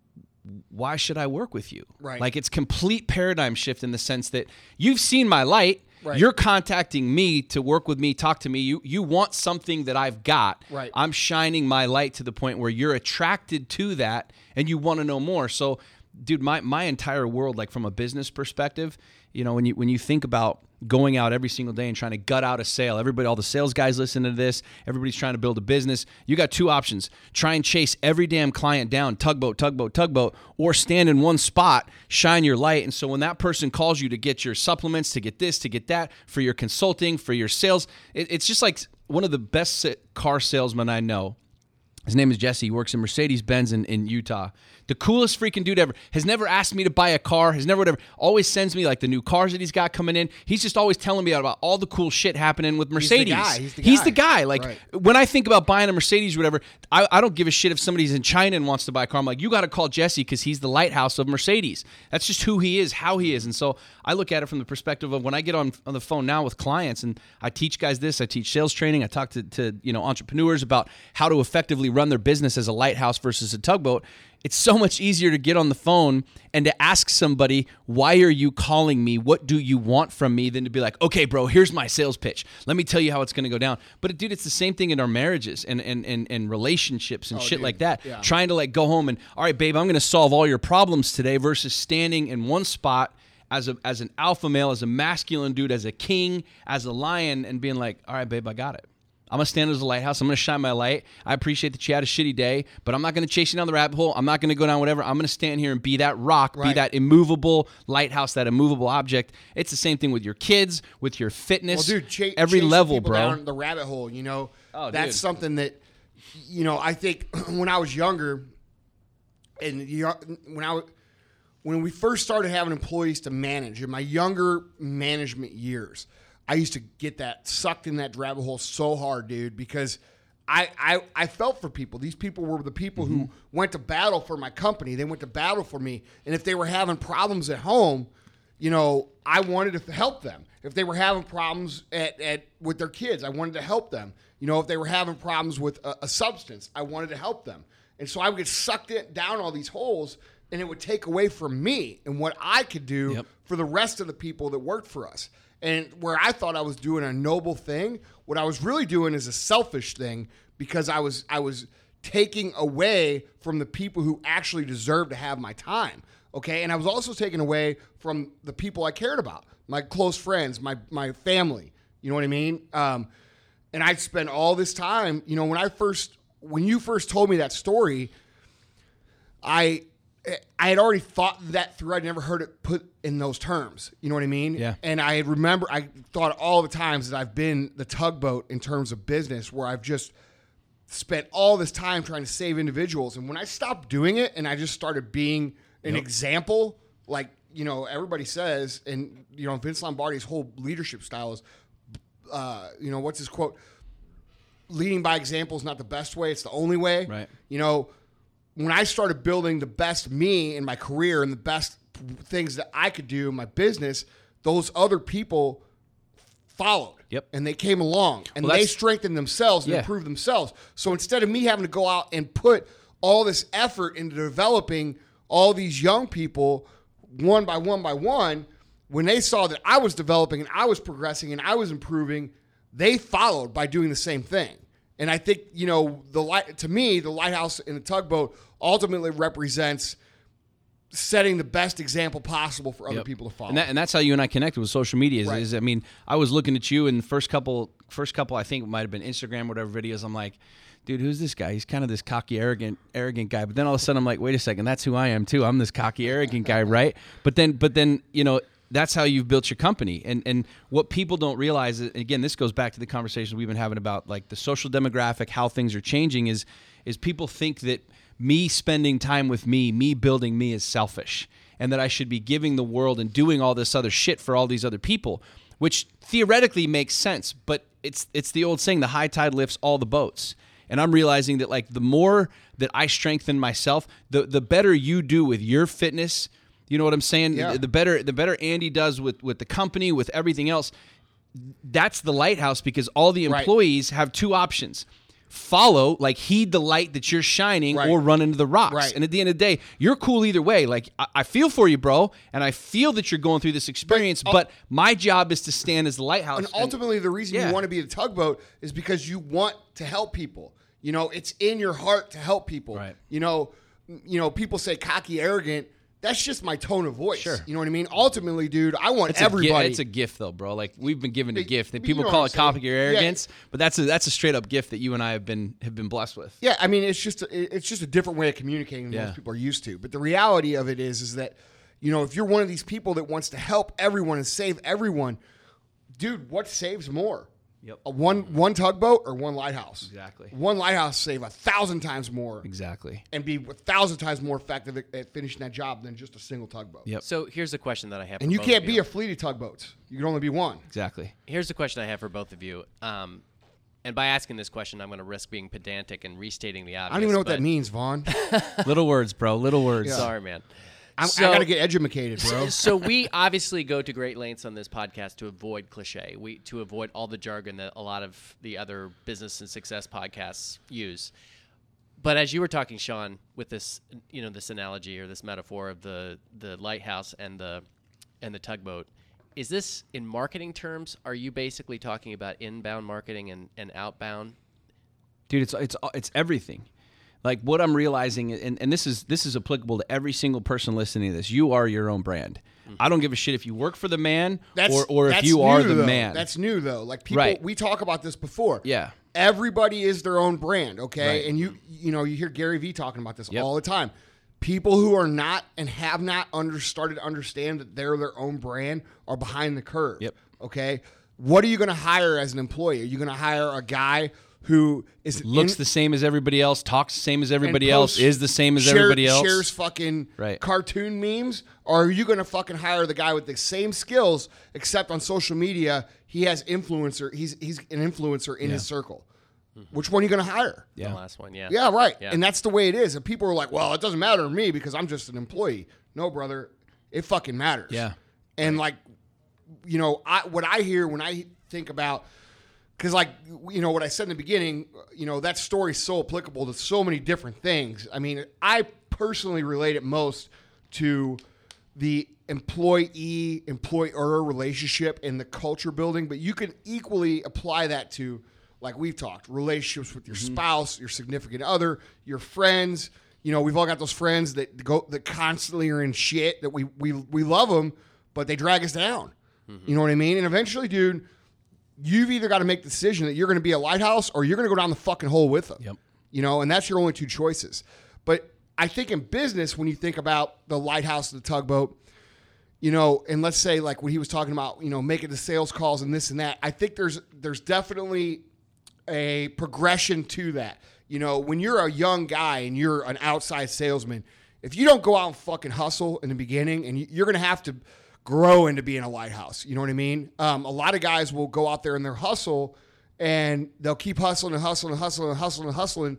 why should I work with you? Right. Like it's complete paradigm shift in the sense that you've seen my light. Right. You're contacting me to work with me, talk to me. You you want something that I've got. Right. I'm shining my light to the point where you're attracted to that and you want to know more. So, dude, my my entire world, like from a business perspective, you know, when you when you think about going out every single day and trying to gut out a sale, everybody, all the sales guys listen to this, everybody's trying to build a business. You got two options: try and chase every damn client down, tugboat, tugboat, tugboat, or stand in one spot, shine your light. And so when that person calls you to get your supplements, to get this, to get that, for your consulting, for your sales, it, it's just like one of the best car salesmen I know His name is Jesse. He works in Mercedes Benz in, in Utah. The coolest freaking dude ever. Has never asked me to buy a car. Has never whatever. Always sends me like the new cars that he's got coming in. He's just always telling me about all the cool shit happening with the Mercedes. guy. He's the guy. guy. Like Right. when I think about buying a Mercedes or whatever, I, I don't give a shit if somebody's in China and wants to buy a car. I'm like, you got to call Jesse because he's the lighthouse of Mercedes. That's just who he is, how he is. And so I look at it from the perspective of when I get on, on the phone now with clients and I teach guys this, I teach sales training, I talk to, to you know entrepreneurs about how to effectively run their business as a lighthouse versus a tugboat. It's so much easier to get on the phone and to ask somebody, why are you calling me? What do you want from me? Than to be like, okay, bro, here's my sales pitch. Let me tell you how it's going to go down. But dude, it's the same thing in our marriages and, and, and, and relationships and oh, shit dude. like that. Yeah. Trying to like go home and, all right, babe, I'm going to solve all your problems today versus standing in one spot as a as an alpha male, as a masculine dude, as a king, as a lion, and being like, all right, babe, I got it. I'm gonna stand as a lighthouse. I'm gonna shine my light. I appreciate that you had a shitty day, but I'm not gonna chase you down the rabbit hole. I'm not gonna go down whatever. I'm gonna stand here and be that rock, be that immovable lighthouse, that immovable object. It's the same thing with your kids, with your fitness, Well, dude, every level, bro. Down the rabbit hole, you know. Oh, that's dude. something that, you know, I think (clears throat) when I was younger, and you uh, know, when I when we first started having employees to manage in my younger management years, I used to get that sucked in that rabbit hole so hard, dude, because. I, I, I felt for people. These people were the people who Mm-hmm. went to battle for my company. They went to battle for me. And if they were having problems at home, you know, I wanted to help them. If they were having problems at, at with their kids, I wanted to help them. You know, if they were having problems with a, a substance, I wanted to help them. And so I would get sucked in, down all these holes, and it would take away from me and what I could do Yep. for the rest of the people that worked for us. And where I thought I was doing a noble thing, what I was really doing is a selfish thing because I was I was taking away from the people who actually deserve to have my time. Okay, and I was also taking away from the people I cared about, my close friends, my my family. You know what I mean? Um, and I'd spend all this time. You know, when I first when you first told me that story, I I had already thought that through. I'd never heard it put in those terms. You know what I mean? Yeah. And I remember I thought all the times that I've been the tugboat in terms of business where I've just spent all this time trying to save individuals. And when I stopped doing it and I just started being an example, like, you know, everybody says, and, you know, Vince Lombardi's whole leadership style is, uh, you know, what's his quote? Leading by example is not the best way, it's the only way. Right. You know, when I started building the best me in my career and the best things that I could do in my business, those other people followed. Yep. And they came along and Well, they strengthened themselves and Yeah. improved themselves. So instead of me having to go out and put all this effort into developing all these young people one by one by one, when they saw that I was developing and I was progressing and I was improving, they followed by doing the same thing. And I think, you know, the light to me, the lighthouse in the tugboat ultimately represents setting the best example possible for other Yep. people to follow. And, that, and that's how you and I connected with social media. Is, Right. is I mean, I was looking at you in the first couple, first couple, I think might have been Instagram, whatever videos. I'm like, dude, who's this guy? He's kind of this cocky, arrogant, arrogant guy. But then all of a sudden, I'm like, wait a second, that's who I am too. I'm this cocky, arrogant guy, right? But then, but then, you know. That's how you've built your company, and and what people don't realize. Again, this goes back to the conversation we've been having about like the social demographic, how things are changing. Is is people think that me spending time with me, me building me, is selfish, and that I should be giving the world and doing all this other shit for all these other people, which theoretically makes sense, but it's it's the old saying, the high tide lifts all the boats. And I'm realizing that like the more that I strengthen myself, the the better you do with your fitness. You know what I'm saying? Yeah. The, better the better Andy does with with the company, with everything else. That's the lighthouse because all the Right. employees have two options. Follow, like heed the light that you're shining, Right. or run into the rocks. Right. And at the end of the day, you're cool either way. Like I, I feel for you, bro, and I feel that you're going through this experience. But, my job is to stand as the lighthouse. And ultimately, the reason Yeah. you want to be the tugboat is because you want to help people. You know, it's in your heart to help people. Right. You know, you know, people say cocky, arrogant. That's just my tone of voice. Sure. You know what I mean? Ultimately, dude, I want It's a everybody. it's a gift, though, bro. Like we've been given a gift, and but you people know call it saying. cocky or Yeah. arrogance, but that's a that's a straight up gift that you and I have been have been blessed with. Yeah, I mean, it's just a, it's just a different way of communicating than Yeah. most people are used to. But the reality of it is, is that you know, if you're one of these people that wants to help everyone and save everyone, dude, what saves more? Yep. A one one tugboat or one lighthouse. Exactly. One lighthouse save a thousand times more Exactly. and be a thousand times more effective at, at finishing that job than just a single tugboat. Yep. So here's a question that I have. And for you both can't of be you. a fleet of tugboats. You can only be one. Exactly. Here's the question I have for both of you. Um, and by asking this question, I'm going to risk being pedantic and restating the obvious. I don't even know what that means, Vaughn. (laughs) (laughs) little words, bro. Little words. Sorry, man. I'm, So- I gotta get educated, bro. so we obviously go to great lengths on this podcast to avoid cliche, we to avoid all the jargon that a lot of the other business and success podcasts use. But as you were talking, Sean, with this, you know, this analogy or this metaphor of the the lighthouse and the and the tugboat, is this in marketing terms? Are you basically talking about inbound marketing and, and outbound? dude it's it's it's everything like what i'm realizing and, and this is this is applicable to every single person listening to this you are your own brand i don't give a shit if you work for the man That's, or, or if you are the though. man That's new though. Like people, Right. we talk about this before. Yeah. Everybody is their own brand, okay? Right. And you, you know, you hear Gary Vee talking about this Yep. all the time. People who are not and have not under started to understand that they're their own brand are behind the curve. Yep. Okay. What are you going to hire as an employee? Are you going to hire a guy who is looks in- the same as everybody else talks the same as everybody else is the same as share- everybody else Shares fucking Right. cartoon memes, or are you going to fucking hire the guy with the same skills except on social media he has influencer? He's he's an influencer in his circle. Which one are you going to hire? The last one, yeah. Yeah, right. Yeah. And that's the way it is. And people are like, "Well, it doesn't matter to me because I'm just an employee." No, brother, it fucking matters. Yeah. And like, you know, I what I hear when I think about because like you know what I said in the beginning, you know that story's so applicable to so many different things. I mean, I personally relate it most to the employee employer relationship and the culture building, but you can equally apply that to like we've talked relationships with your mm-hmm. spouse, your significant other, your friends. You know, we've all got those friends that go that constantly are in shit that we we we love them, but they drag us down. Mm-hmm. You know what I mean? And eventually, dude, you've either got to make the decision that you're going to be a lighthouse or you're going to go down the fucking hole with them. Yep. You know, and that's your only two choices. But I think in business, when you think about the lighthouse, the tugboat, you know, and let's say like when he was talking about, you know, making the sales calls and this and that, I think there's there's definitely a progression to that. You know, when you're a young guy and you're an outside salesman, if you don't go out and fucking hustle in the beginning, and you're going to have to grow into being a lighthouse. You know what I mean? Um, a lot of guys will go out there and their hustle, and they'll keep hustling and hustling and hustling and hustling and hustling,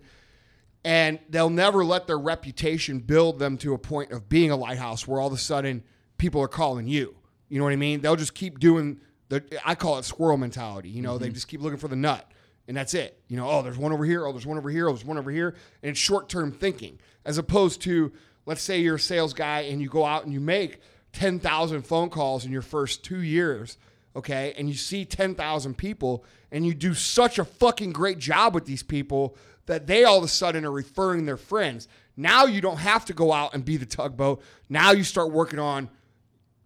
and they'll never let their reputation build them to a point of being a lighthouse where all of a sudden people are calling you. You know what I mean? They'll just keep doing the I call it squirrel mentality. You know, they just keep looking for the nut. And that's it. You know, oh, there's one over here, oh, there's one over here, oh, there's one over here. And it's short term thinking. As opposed to, let's say you're a sales guy and you go out and you make 10,000 phone calls in your first two years, okay? And you see 10,000 people and you do such a fucking great job with these people that they all of a sudden are referring their friends. Now you don't have to go out and be the tugboat. Now you start working on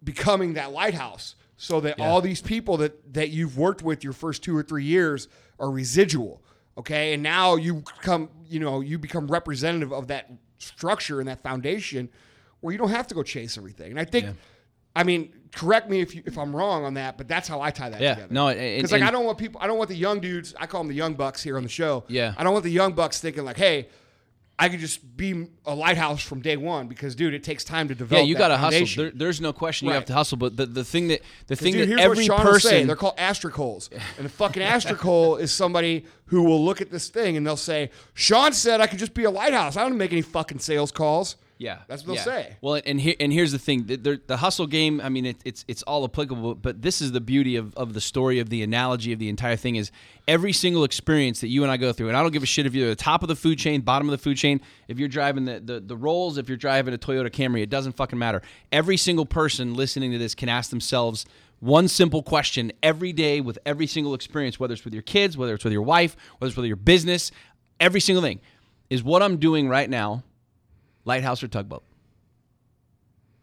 becoming that lighthouse so that all these people that that you've worked with your first two or three years are residual okay and now you come, you know you become representative of that structure and that foundation where you don't have to go chase everything and i think i mean correct me if you, if i'm wrong on that but that's how i tie that Yeah, together no, because like i don't want people i don't want the young dudes i call them the young bucks here on the show Yeah. i don't want the young bucks thinking like hey I could just be a lighthouse from day one because, dude, it takes time to develop. yeah you got to hustle there, there's no question you have to hustle but the, the thing that the thing Dude, that every what Sean will say. person They're called astracoles. And a fucking astracole is somebody who will look at this thing and they'll say, Sean said I could just be a lighthouse. I don't make any fucking sales calls. Yeah, That's what they'll say. Well, and here and here's the thing: the, the, the hustle game. I mean, it, it's it's all applicable, but this is the beauty of, of the story of the analogy of the entire thing is every single experience that you and I go through, and I don't give a shit if you're at the top of the food chain, bottom of the food chain, if you're driving the the, the rolls, if you're driving a Toyota Camry, it doesn't fucking matter. Every single person listening to this can ask themselves one simple question every day with every single experience, whether it's with your kids, whether it's with your wife, whether it's with your business, every single thing is what I'm doing right now, lighthouse or tugboat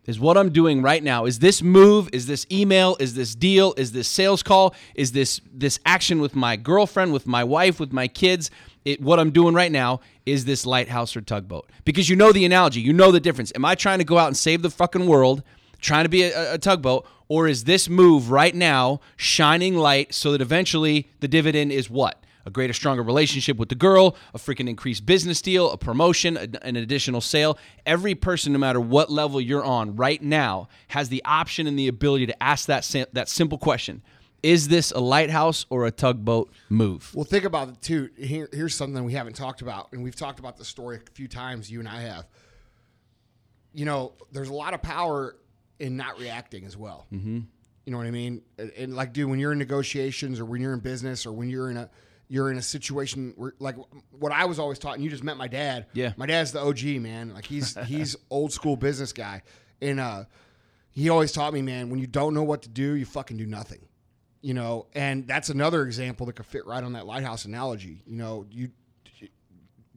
is what I'm doing right now. Is this move? Is this email? Is this deal? Is this sales call? Is this this action with my girlfriend, with my wife, with my kids? It, what I'm doing right now is this lighthouse or tugboat because you know the analogy, you know the difference. Am I trying to go out and save the fucking world? trying to be a, a tugboat, or is this move right now shining light so that eventually the dividend is what? A greater, stronger relationship with the girl, a freaking increased business deal, a promotion, an additional sale. Every person, no matter what level you're on right now, has the option and the ability to ask that sim- that simple question: Is this a lighthouse or a tugboat move? Well, think about it too. Here, here's something we haven't talked about, and we've talked about the story a few times. You and I have. You know, there's a lot of power in not reacting as well. Mm-hmm. You know what I mean? And, and like, dude, when you're in negotiations or when you're in business or when you're in a you're in a situation where, like, what I was always taught, and you just met my dad. Yeah. my dad's the OG man. Like, he's (laughs) he's old school business guy, and uh, he always taught me, man, when you don't know what to do, you fucking do nothing you know and that's another example that could fit right on that lighthouse analogy you know you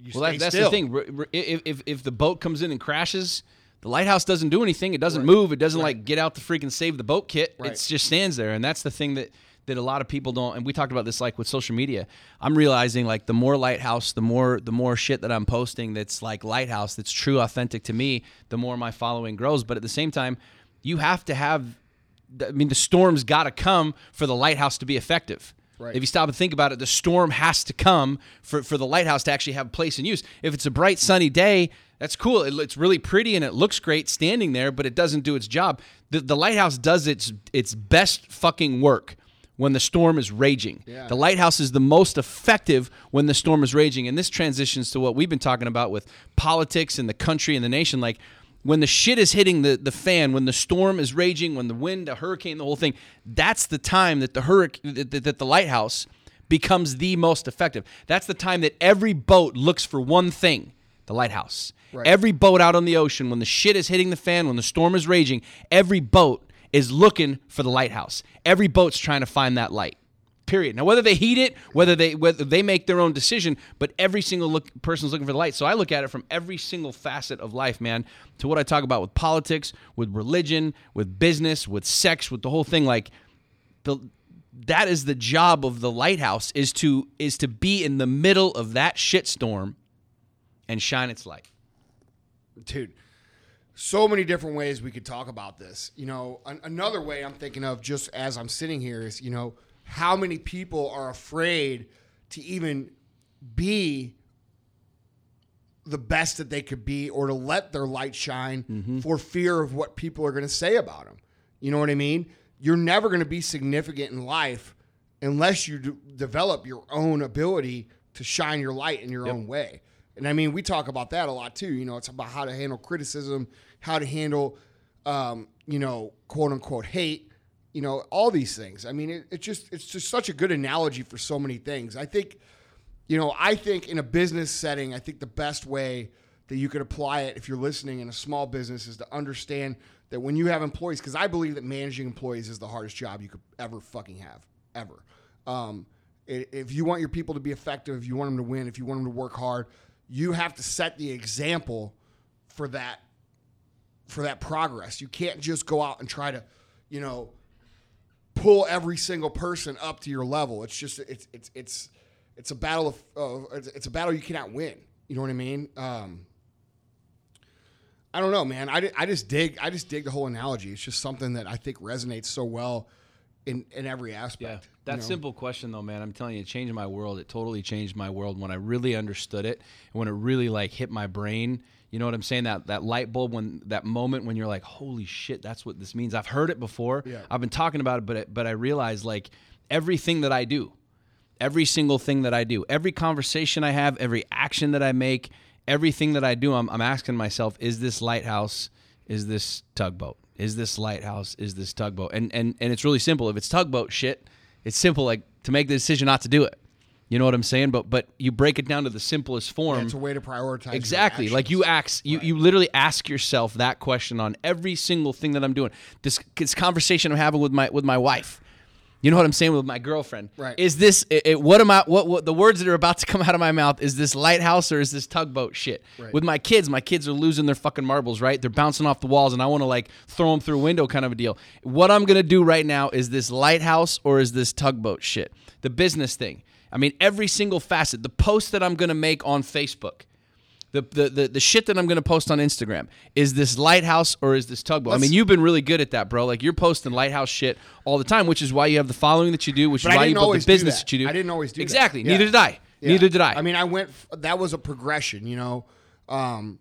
you Well, that, that's still. the thing. If, if if the boat comes in and crashes, the lighthouse doesn't do anything. It doesn't move. It doesn't like get out the freaking save the boat kit. Right. It just stands there, and that's the thing that that a lot of people don't. And we talked about this like with social media. I'm realizing like the more lighthouse, the more the more shit that I'm posting that's like lighthouse, that's true, authentic to me. The more my following grows. But at the same time, you have to have. I mean, the storm's got to come for the lighthouse to be effective. Right. If you stop and think about it, the storm has to come for, for the lighthouse to actually have place in use. If it's a bright, sunny day, that's cool. It, it's really pretty and it looks great standing there, but it doesn't do its job. The, the lighthouse does its its best fucking work when the storm is raging. Yeah. The lighthouse is the most effective when the storm is raging. And this transitions to what we've been talking about with politics and the country and the nation. Like when the shit is hitting the, the fan, when the storm is raging, when the wind, the hurricane, the whole thing, that's the time that the hurricane that, that the lighthouse becomes the most effective. That's the time that every boat looks for one thing, the lighthouse. Right. Every boat out on the ocean, when the shit is hitting the fan, when the storm is raging, every boat is looking for the lighthouse. Every boat's trying to find that light. Period. Now, whether they heat it, whether they whether they make their own decision, but every single look, person's looking for the light. So I look at it from every single facet of life, man. To what I talk about with politics, with religion, with business, with sex, with the whole thing. Like the that is the job of the lighthouse is to is to be in the middle of that shitstorm and shine its light. dude so many different ways we could talk about this. You know an- another way i'm thinking of just as i'm sitting here is you know how many people are afraid to even be the best that they could be or to let their light shine mm-hmm. for fear of what people are going to say about them you know what i mean? You're never going to be significant in life unless you d- develop your own ability to shine your light in your own way and i mean we talk about that a lot too you know it's about how to handle criticism how to handle um, you know quote unquote hate you know all these things i mean it, just it's just such a good analogy for so many things i think you know, I think in a business setting, I think the best way that you could apply it if you're listening in a small business is to understand that when you have employees, because I believe that managing employees is the hardest job you could ever fucking have, ever. Um, if you want your people to be effective, if you want them to win, if you want them to work hard, you have to set the example for that for that progress. You can't just go out and try to, you know, pull every single person up to your level. It's just it's it's it's it's a battle of uh, it's, it's a battle you cannot win. You know what I mean? Um, I don't know, man. I, I just dig I just dig the whole analogy. It's just something that I think resonates so well in in every aspect. Yeah. That you know? simple question, though, man, I'm telling you, it changed my world. It totally changed my world when I really understood it, and when it really like hit my brain. You know what I'm saying? That that light bulb when that moment when you're like, holy shit, that's what this means. I've heard it before. Yeah. I've been talking about it, but it, but I realized like everything that I do, every single thing that I do, every conversation I have, every action that I make, everything that I do, I'm, I'm asking myself, is this lighthouse? Is this tugboat? Is this lighthouse? Is this tugboat? And and and it's really simple. If it's tugboat shit, it's simple like to make the decision not to do it. You know what I'm saying? But but you break it down to the simplest form. Yeah, it's a way to prioritize Exactly. Like you ask, you, you literally ask yourself that question on every single thing that I'm doing. This, this conversation I'm having with my with my wife. You know what I'm saying with my girlfriend. Right. Is this it, it- what am I? What, what the words that are about to come out of my mouth? Is this lighthouse or is this tugboat shit? Right. With my kids, my kids are losing their fucking marbles. Right. They're bouncing off the walls, and I want to like throw them through a window, kind of a deal. What I'm gonna do right now is this lighthouse or is this tugboat shit? The business thing. I mean, every single facet. The post that I'm gonna make on Facebook The, the, the, the shit that I'm going to post on Instagram is this lighthouse or is this tugboat? I Let's- mean, you've been really good at that, bro. Like you're posting lighthouse shit all the time, which is why you have the following that you do, which is why you built the business that. that you do. I didn't always do that. exactly. Yeah. Neither did I. Yeah. Neither did I. I mean, I went. That was a progression. You know, um,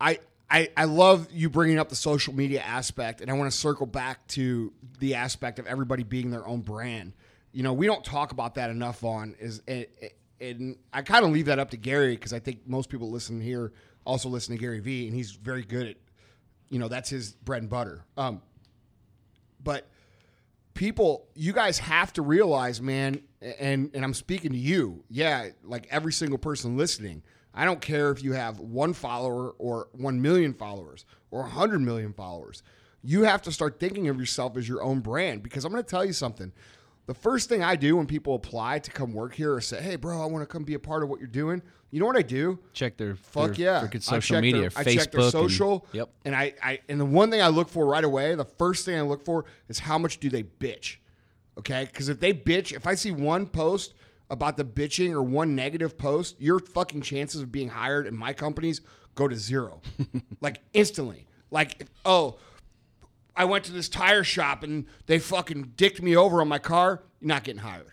I. I, I love you bringing up the social media aspect, and I want to circle back to the aspect of everybody being their own brand. You know, we don't talk about that enough. On is and, I kind of leave that up to Gary because I think most people listen here also listen to Gary Vee, and he's very good at, you know, that's his bread and butter. Um, but people you guys have to realize man and and i'm speaking to you yeah like every single person listening i don't care if you have one follower or 1 million followers or a 100 million followers you have to start thinking of yourself as your own brand because i'm going to tell you something the first thing i do when people apply to come work here or say hey bro i want to come be a part of what you're doing you know what i do check their Fuck their yeah! freaking I social check media, their, Facebook, I check their and- social. yep. And I, I, and the one thing I look for right away, the first thing I look for is how much do they bitch? Okay, because if they bitch, if I see one post about the bitching or one negative post, your fucking chances of being hired in my companies go to zero, (laughs) like instantly. Like, oh, I went to this tire shop and they fucking dicked me over on my car. You're not getting hired.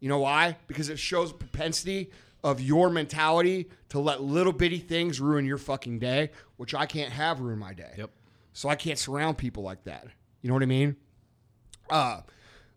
You know why? Because it shows propensity of your mentality to let little bitty things ruin your fucking day, which I can't have ruin my day. Yep. So I can't surround people like that. You know what I mean? Uh,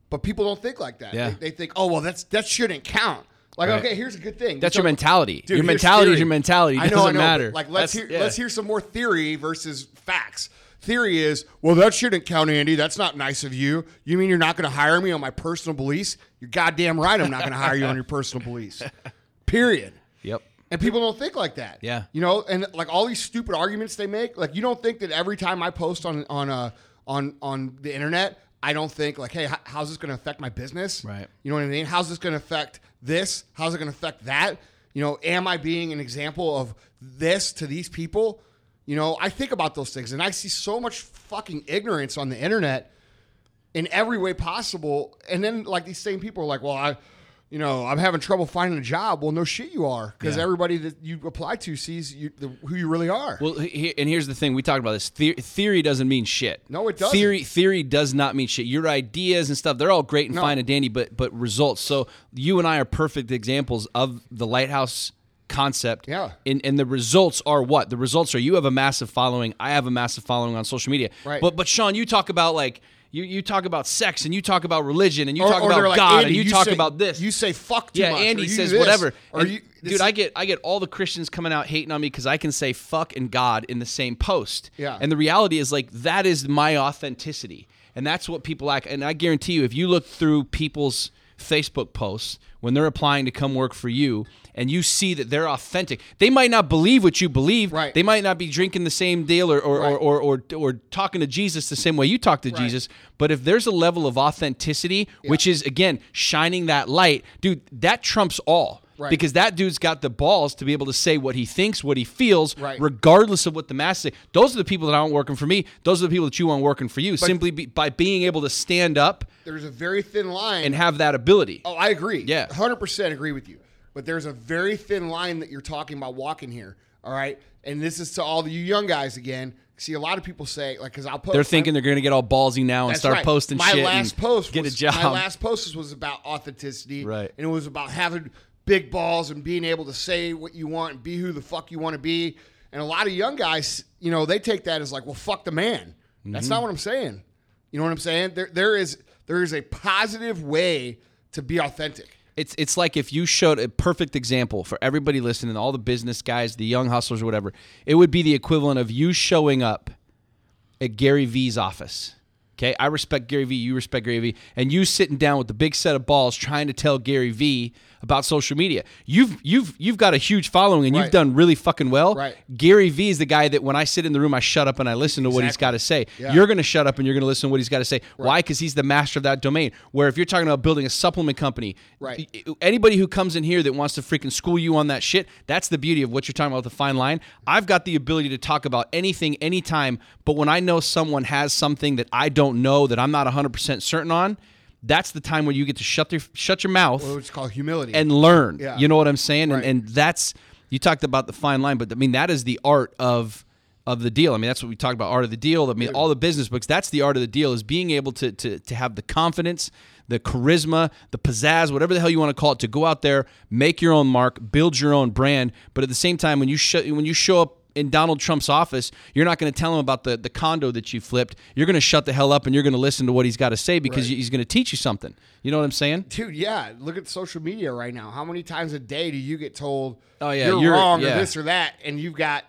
but people don't think like that. Yeah. They, they think, oh well, that's that shouldn't count. Like, Right. okay, here's a good thing. That's So- your mentality. Dude, your mentality theory. is your mentality. It I know, doesn't I know, matter. Like, let's That's- hear yeah. let's hear some more theory versus facts. Theory is, well, that shouldn't count, Andy. That's not nice of you. You mean you're not going to hire me on my personal beliefs? You're goddamn right. I'm not going to hire you on your personal beliefs. (laughs) Period. Yep. And people don't think like that. Yeah. You know, and like all these stupid arguments they make, like you don't think that every time I post on on uh on on the internet, I don't think like, hey, how's this going to affect my business? Right. You know what I mean? How's this going to affect this? How's it going to affect that? You know, am I being an example of this to these people? You know, I think about those things and I see so much fucking ignorance on the internet in every way possible. And then like these same people are like, well, I, you know, I'm having trouble finding a job. Well, no shit, you are because Yeah. everybody that you apply to sees you, the, who you really are. Well, he, and here's the thing: we talked about this. The- theory doesn't mean shit. No, it doesn't. Theory theory does not mean shit. Your ideas and stuff—they're all great and No. fine and dandy, but but results. So you and I are perfect examples of the lighthouse concept. Yeah. And and the results are what? The results are you have a massive following. I have a massive following on social media. Right. But but Sean, you talk about like. You, you talk about sex and you talk about religion and you Or- talk or about like, God "Andy, and you, talk say- about this. You say fuck too yeah, much. or Andy you says this, whatever. And, you, dude, I get I get all the Christians coming out hating on me because I can say fuck and God in the same post. Yeah. And the reality is like that is my authenticity, and that's what people like. And I guarantee you, if you look through people's Facebook posts when they're applying to come work for you, and you see that they're authentic, they might not believe what you believe. Right. They might not be drinking the same deal or or, Right. or, or, or or talking to Jesus the same way you talk to Jesus. But if there's a level of authenticity, which is again shining that light, dude, that trumps all. Right. Because that dude's got the balls to be able to say what he thinks, what he feels, Right. regardless of what the masses say. Those are the people that aren't working for me. Those are the people that you want working for you. simply be, by being able to stand up there's a very thin line. and have that ability. Oh, I agree. Yeah. 100% agree with you. But there's a very thin line that you're talking about walking here. All right. And this is to all the you young guys again. See, a lot of people say, like, because I'll post. They're thinking they're going to get all ballsy now and start right. posting my shit. last post get was, a job. My last post was about authenticity. Right. And it was about having big balls and being able to say what you want and be who the fuck you want to be. And a lot of young guys, you know, they take that as like, well, fuck the man. That's Mm-hmm. not what I'm saying. You know what I'm saying? There, there is there is a positive way to be authentic. It's it's like if you showed a perfect example for everybody listening, all the business guys, the young hustlers or whatever. It would be the equivalent of you showing up at Gary Vee's office. Okay, I respect Gary Vee, you respect Gary Vee, and you sitting down with the big set of balls trying to tell Gary Vee about social media. You've you've you've got a huge following and you've done really fucking well. Right. Gary Vee is the guy that when I sit in the room, I shut up and I listen to what he's got to say. Yeah. You're going to shut up and you're going to listen to what he's got to say. Why? Because he's the master of that domain. Where if you're talking about building a supplement company, Right. anybody who comes in here that wants to freaking school you on that shit, that's the beauty of what you're talking about, the fine line. I've got the ability to talk about anything, anytime, but when I know someone has something that I don't know, that I'm not 100% certain on, that's the time when you get to shut your shut your mouth What it's called humility. and learn. Yeah. You know what I'm saying? Right. And, and that's You talked about the fine line, but I mean that is the art of of the deal. I mean that's what we talked about art of the deal. I mean all the business books. That's the art of the deal is being able to to to have the confidence, the charisma, the pizzazz, whatever the hell you want to call it, to go out there, make your own mark, build your own brand. But at the same time, when you show when you show up in Donald Trump's office, you're not going to tell him about the, the condo that you flipped. You're going to shut the hell up and you're going to listen to what he's got to say because he's going to teach you something. You know what I'm saying? Dude, yeah. Look at social media right now. How many times a day do you get told Oh, yeah, you're, you're- wrong yeah. or this or that? And you've got,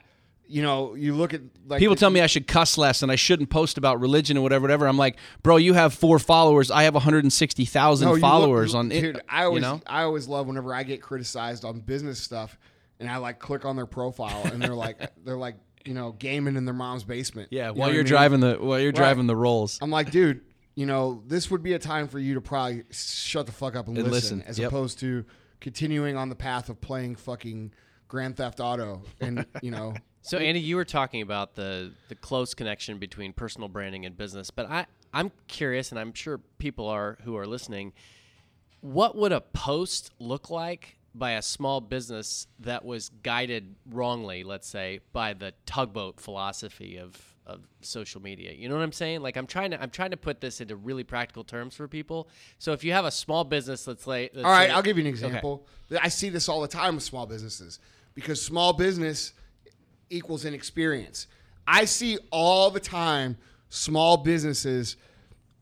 you know, you look at like People the- tell me I should cuss less and I shouldn't post about religion and whatever, whatever. I'm like, bro, you have four followers. I have 160,000 No, you look- followers you- on it. Dude, I always you know? I always love whenever I get criticized on business stuff and I like click on their profile and they're like (laughs) they're like, you know, gaming in their mom's basement. Yeah, You while you're mean? driving the while you're driving the rolls. I'm like, dude, you know, this would be a time for you to probably shut the fuck up and, And listen, listen, as yep. opposed to continuing on the path of playing fucking Grand Theft Auto and you know (laughs) So Andy, you were talking about the the close connection between personal branding and business, but I I'm curious, and I'm sure people are who are listening. What would a post look like by a small business that was guided wrongly, let's say, by the tugboat philosophy of of social media? You know what I'm saying? Like I'm trying to I'm trying to put this into really practical terms for people. So if you have a small business, let's say, let's All right, say- I'll give you an Okay. example. I see this all the time with small businesses because small business equals inexperience. I see all the time small businesses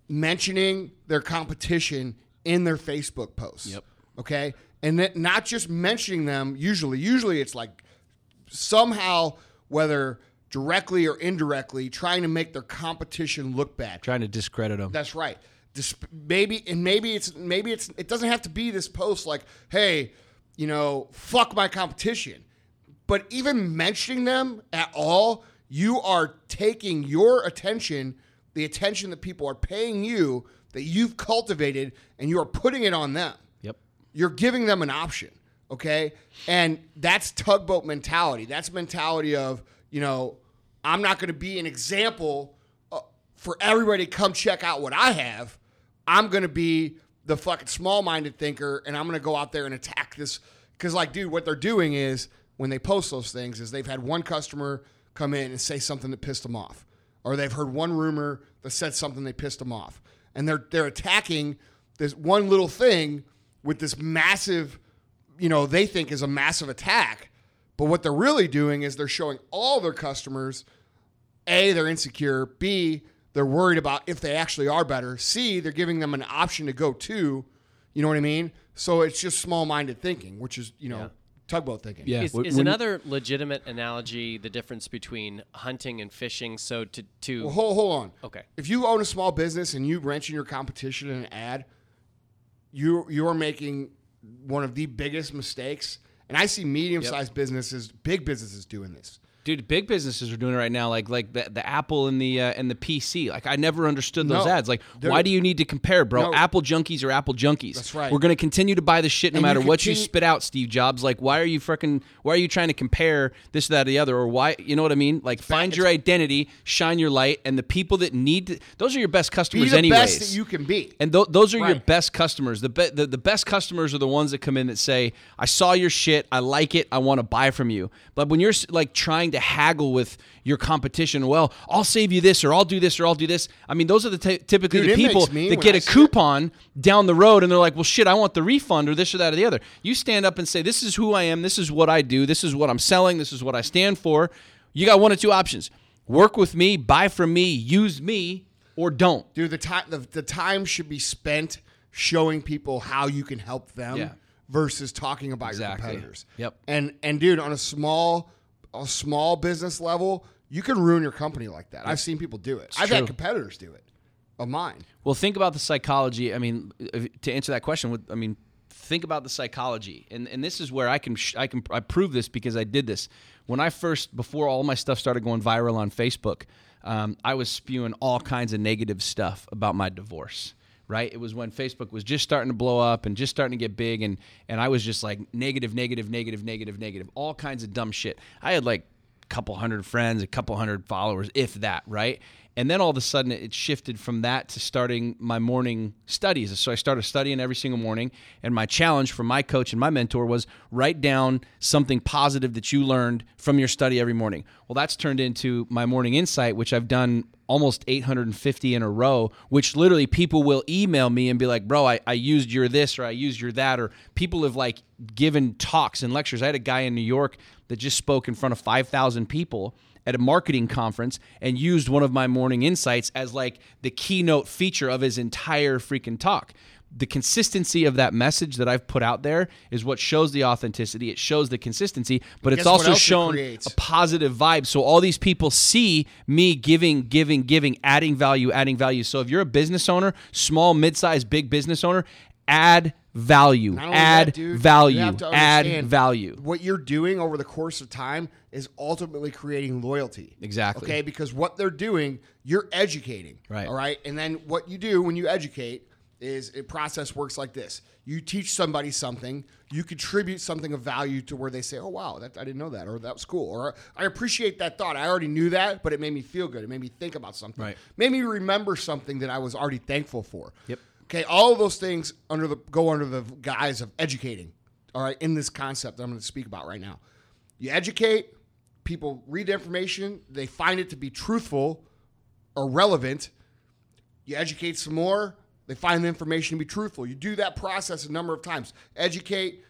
mentioning their competition in their Facebook posts. Yep. Okay? And that not just mentioning them usually, usually it's like somehow whether directly or indirectly trying to make their competition look bad. Trying to discredit them. That's right. Maybe and maybe it's maybe it's it doesn't have to be this post like, hey, you know, fuck my competition. But even mentioning them at all, you are taking your attention, the attention that people are paying you, that you've cultivated, and you are putting it on them. You're giving them an option okay? And that's tugboat mentality. That's mentality of you know i'm not going to be an example uh, for everybody to come check out what i have. I'm going to be the fucking small-minded thinker and i'm going to go out there and attack this. Because like dude what they're doing is when they post those things is they've had one customer come in and say something that pissed them off or they've heard one rumor that said something they pissed them off. And they're they're attacking this one little thing with this massive you know they think is a massive attack. But what they're really doing is they're showing all their customers a they're insecure b they're worried about if they actually are better c they're giving them an option to go to you know what i mean? So it's just small-minded thinking which is you know tugboat thinking. Yeah. Is, When- is when- another legitimate analogy the difference between hunting and fishing? So to to well hold, hold on. Okay, if you own a small business and you mention your competition in an ad, you you're making one of the biggest mistakes. And I see medium-sized businesses, big businesses doing this. Dude, big businesses are doing it right now, like like the, the Apple and the uh, and the PC. Like I never understood those No. ads. Like, why do you need to compare, bro? No. Apple junkies are Apple junkies. That's right. We're gonna continue to buy the shit no And you matter what you spit out, Steve Jobs. Like, why are you freaking? Why are you trying to compare this, that, or the other? Or why? You know what I mean? Like, find your identity, shine your light, and the people that need to, those are your best Be customers, the anyways. best that you can be. And th- those are your best customers. The, be- the the best customers are the ones that come in that say, "I saw your shit. I like it. I want to buy from you." But when you're like trying to haggle with your competition, well, I'll save you this, or I'll do this, or I'll do this. I mean, those are the t- typically Dude, the people that get I a it- coupon down the road, and they're like, "Well, shit, I want the refund, or this, or that, or the other." You stand up and say, "This is who I am. This is what I do. This is what I'm selling. This is what I stand for." You got one or two options: work with me, buy from me, use me, or don't. Dude, the time the, the time should be spent showing people how you can help them Yeah. versus talking about Exactly. your competitors. Yep. And and dude, on a small a small business level, you can ruin your company like that. I've seen people do it. I've true. had competitors do it of mine. Well, think about the psychology. I mean, if- to answer that question, with I mean, think about the psychology, and and this is where I can sh- I can I prove this because I did this when I first before all my stuff started going viral on Facebook. Um, I was spewing all kinds of negative stuff about my divorce. Right, it was when Facebook was just starting to blow up and just starting to get big, and and I was just like negative, negative, negative, negative, negative, all kinds of dumb shit. I had like a couple hundred friends, a couple hundred followers, if that, right? And then all of a sudden it shifted from that to starting my morning studies. So I started studying every single morning. And my challenge from my coach and my mentor was write down something positive that you learned from your study every morning. Well, that's turned into my morning insight, which I've done almost 850 in a row, which literally people will email me and be like, bro, I, I used your this or I used your that. Or people have like given talks and lectures. I had a guy in New York that just spoke in front of 5,000 people at a marketing conference and used one of my morning insights as like the keynote feature of his entire freaking talk. The consistency of that message that I've put out there is what shows the authenticity. It shows the consistency, but it's also else it shown a positive vibe. So all these people see me giving, giving, giving, adding value, adding value. So if you're a business owner, small, mid-sized, big business owner, add value, add that, dude, value, add value. What you're doing over the course of time is ultimately creating loyalty. Exactly. Okay, because what they're doing, you're educating. Right. All right. And then what you do when you educate is a process works like this. You teach somebody something, you contribute something of value to where they say, "Oh wow, that I didn't know that," or "That was cool," or "I appreciate that thought. I already knew that, but it made me feel good. It made me think about something. Right. Made me remember something that I was already thankful for." Yep. Okay, all of those things under the go under the guise of educating. All right, in this concept that I'm going to speak about right now. You educate, people read the information, they find it to be truthful or relevant. You educate some more, they find the information to be truthful. You do that process a number of times. Educate,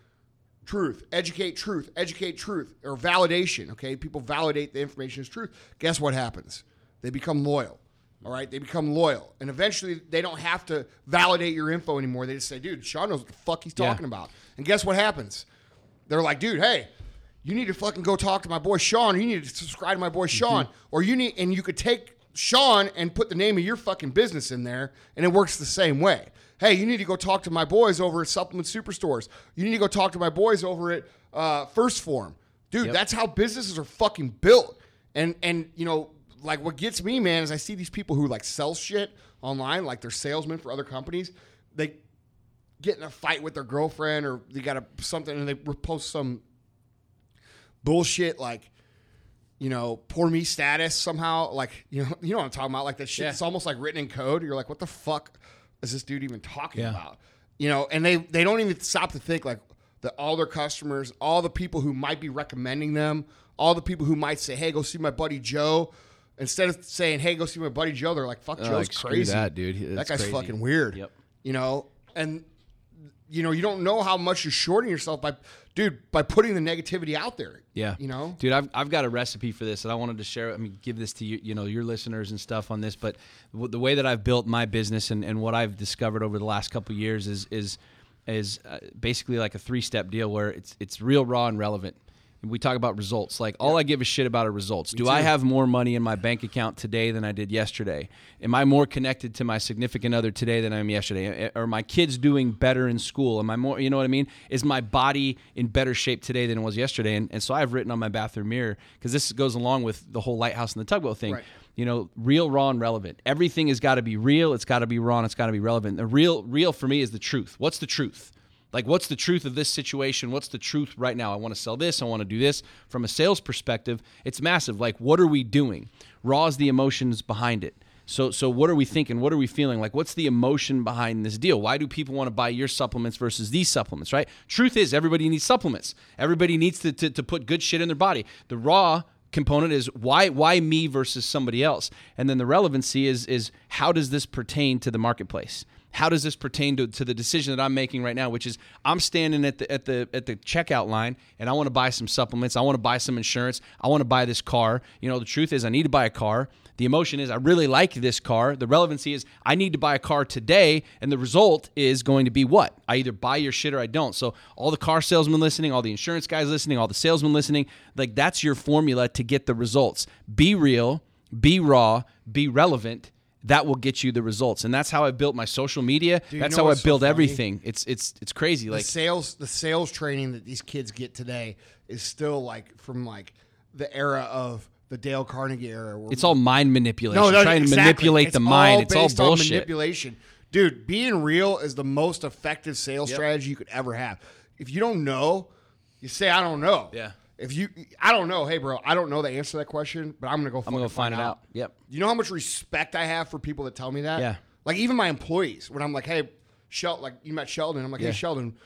truth, educate, truth, educate, truth, or validation. Okay, people validate the information as truth. Guess what happens? They become loyal. All right, they become loyal, and eventually they don't have to validate your info anymore. They just say, "Dude, Sean knows what the fuck he's Yeah. talking about." And guess what happens? They're like, "Dude, hey, you need to fucking go talk to my boy Sean. You need to subscribe to my boy mm-hmm. Sean, or you need, and you could take Sean and put the name of your fucking business in there, and it works the same way. Hey, you need to go talk to my boys over at Supplement Superstores. You need to go talk to my boys over at uh, First Form, dude. Yep. That's how businesses are fucking built. And and you know, like what gets me, man, is I see these people who like sell shit online, like they're salesmen for other companies. They get in a fight with their girlfriend, or they got a something, and they post some bullshit like you know, poor me status somehow. Like, (laughs) you know, you know what I'm talking about? Like that shit. Yeah. It's almost like written in code. You're like, what the fuck is this dude even talking Yeah. about? You know, and they they don't even stop to think like that all their customers, all the people who might be recommending them, all the people who might say, hey, go see my buddy Joe. Instead of saying, hey, go see my buddy Joe, they're like, fuck, Joe's like, crazy. that, dude. That guy's crazy. fucking weird. Yep. You know, and you know, you don't know how much you're shorting yourself by, dude, by putting the negativity out there. Yeah, You know? dude, I've, I've got a recipe for this, and I wanted to share. I mean, give this to you, you know, your listeners and stuff on this. But w- the way that I've built my business and, and what I've discovered over the last couple of years is is is uh, basically like a three step deal where it's it's real, raw, and relevant. We talk about results. Like all I give a shit about are results. Do I have more money in my bank account today than I did yesterday? Am I more connected to my significant other today than I am yesterday? Are my kids doing better in school? Am I more, you know what I mean? Is my body in better shape today than it was yesterday? And, and so I've written on my bathroom mirror because this goes along with the whole lighthouse and the tugboat thing. Right. You know, real, raw, and relevant. Everything has got to be real. It's got to be raw. And it's got to be relevant. The real, real for me is the truth. What's the truth? Like, what's the truth of this situation? What's the truth right now? I want to sell this. I want to do this. From a sales perspective, it's massive. Like, what are we doing? Raw is the emotions behind it. So, so what are we thinking? What are we feeling? Like, what's the emotion behind this deal? Why do people want to buy your supplements versus these supplements? Right? Truth is, everybody needs supplements. Everybody needs to, to, to put good shit in their body. The raw component is why why me versus somebody else, and then the relevancy is is how does this pertain to the marketplace? How does this pertain to, to the decision that I'm making right now, which is I'm standing at the at the at the checkout line and I want to buy some supplements, I want to buy some insurance, I want to buy this car. You know, the truth is I need to buy a car. The emotion is I really like this car. The relevancy is I need to buy a car today, and the result is going to be what? I either buy your shit or I don't. So all the car salesmen listening, all the insurance guys listening, all the salesmen listening, like that's your formula to get the results. Be real, be raw, be relevant. That will get you the results, and that's how I built my social media. you that's know how I what's so everything. It's it's it's crazy. the Like sales the sales training that these kids get today is still like from like the era of the Dale Carnegie era. Where it's all mind manipulation. no, no, trying exactly. to manipulate It's the mind. all It's all bullshit. manipulation, dude. Being real is the most effective sales strategy you could ever have. If you don't know, you say I don't know. Yeah. If you, I don't know. Hey, bro, I don't know the answer to that question, but I'm gonna go. I'm gonna go find it out. Yep. You know how much respect I have for people that tell me that? Yeah. Like even my employees, when I'm like, hey, Shel, like you met Sheldon, I'm like, Yeah. hey, Sheldon,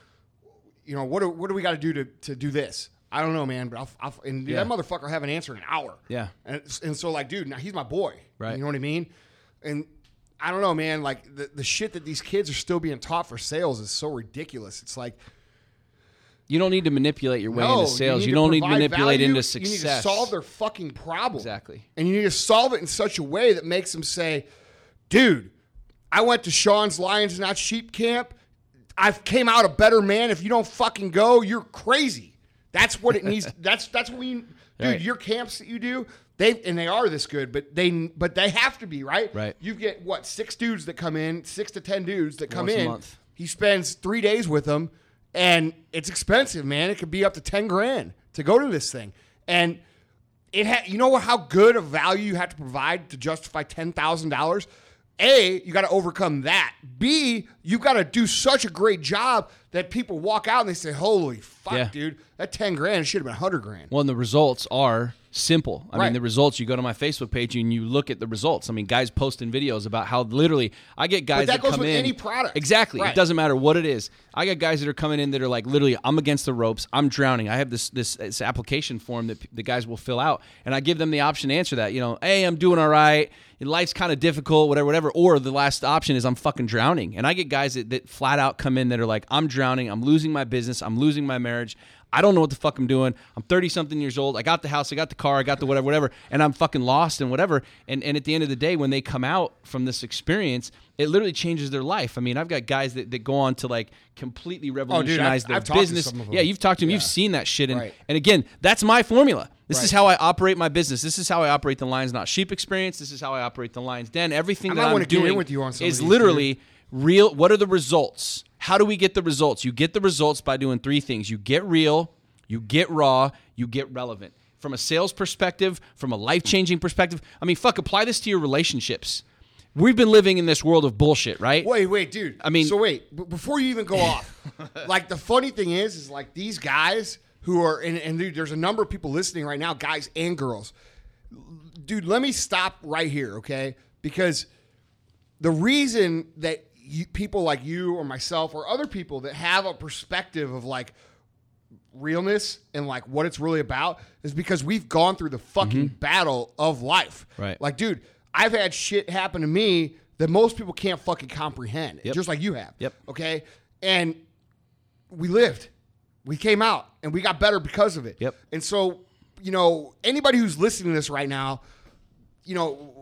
you know what? Do, what do we got to do to to do this? I don't know, man, but I'll, I'll and Yeah. that motherfucker have an answer in an hour. Yeah. And and so like, dude, now he's my boy. Right. You know what I mean? And I don't know, man. Like the the shit that these kids are still being taught for sales is so ridiculous. It's like. You don't need to manipulate your way No, into sales. need You, don't need to manipulate value. into success. You need to solve their fucking problem. Exactly. And you need to solve it in such a way that makes them say, dude, I went to Sean's Lions Not Sheep camp. I came out a better man. If you don't fucking go, you're crazy. That's what it needs. (laughs) that's that's what we dude, Right. your camps that you do, they and they are this good, but they but they have to be, right? Right. You get what, six dudes that come in, six to ten dudes that come Once a in. month. He spends three days with them, and it's expensive, man. It could be up to ten grand to go to this thing, and it ha- you know how good a value you have to provide to justify ten thousand dollars. A, you got to overcome that. B, you got to do such a great job that people walk out and they say, "Holy fuck, Yeah. dude! That ten grand should have been hundred grand." Well, and the results are simple. I Right. mean, the results. You go to my Facebook page and you look at the results. I mean, guys posting videos about how literally I get guys that are. But that goes come with in. any product. Exactly. Right. It doesn't matter what it is. I got guys that are coming in that are like literally, I'm against the ropes. I'm drowning. I have this this, this application form that the guys will fill out, and I give them the option to answer that. You know, hey, I'm doing all right. Life's kind of difficult, whatever, whatever. Or the last option is I'm fucking drowning. And I get guys that, that flat out come in that are like, I'm drowning. I'm losing my business. I'm losing my marriage. I don't know what the fuck I'm doing. I'm 30 something years old. I got the house, I got the car, I got the whatever, whatever, and I'm fucking lost and whatever. And and at the end of the day, when they come out from this experience, it literally changes their life. I mean, I've got guys that, that go on to like completely oh, revolutionize I've- their I've talked to business. some of them. Yeah, you've talked to them, Yeah. you've seen that shit. And Right. and again, that's my formula. This is how I operate my business. This is how I operate the Lions Not Sheep experience. This is how I operate the Lions Den. Everything I that I'm wanna get in doing with you on is literally real. What are the results? How do we get the results? You get the results by doing three things. You get real, you get raw, you get relevant. From a sales perspective, from a life changing perspective. I mean, fuck, apply this to your relationships. We've been living in this world of bullshit, right? Wait, wait, dude. I mean- so wait, b- before you even go (laughs) off, like the funny thing is, is like these guys who are, and, and dude, there's a number of people listening right now, guys and girls. Dude, let me stop right here, okay? Because the reason that you, people like you or myself or other people that have a perspective of like realness and like what it's really about is because we've gone through the fucking battle of life. Mm-hmm. Right. Like, dude, I've had shit happen to me that most people can't fucking comprehend, Yep. just like you have. Yep. Okay. And we lived, we came out, and we got better because of it. Yep. And so, you know, anybody who's listening to this right now, you know,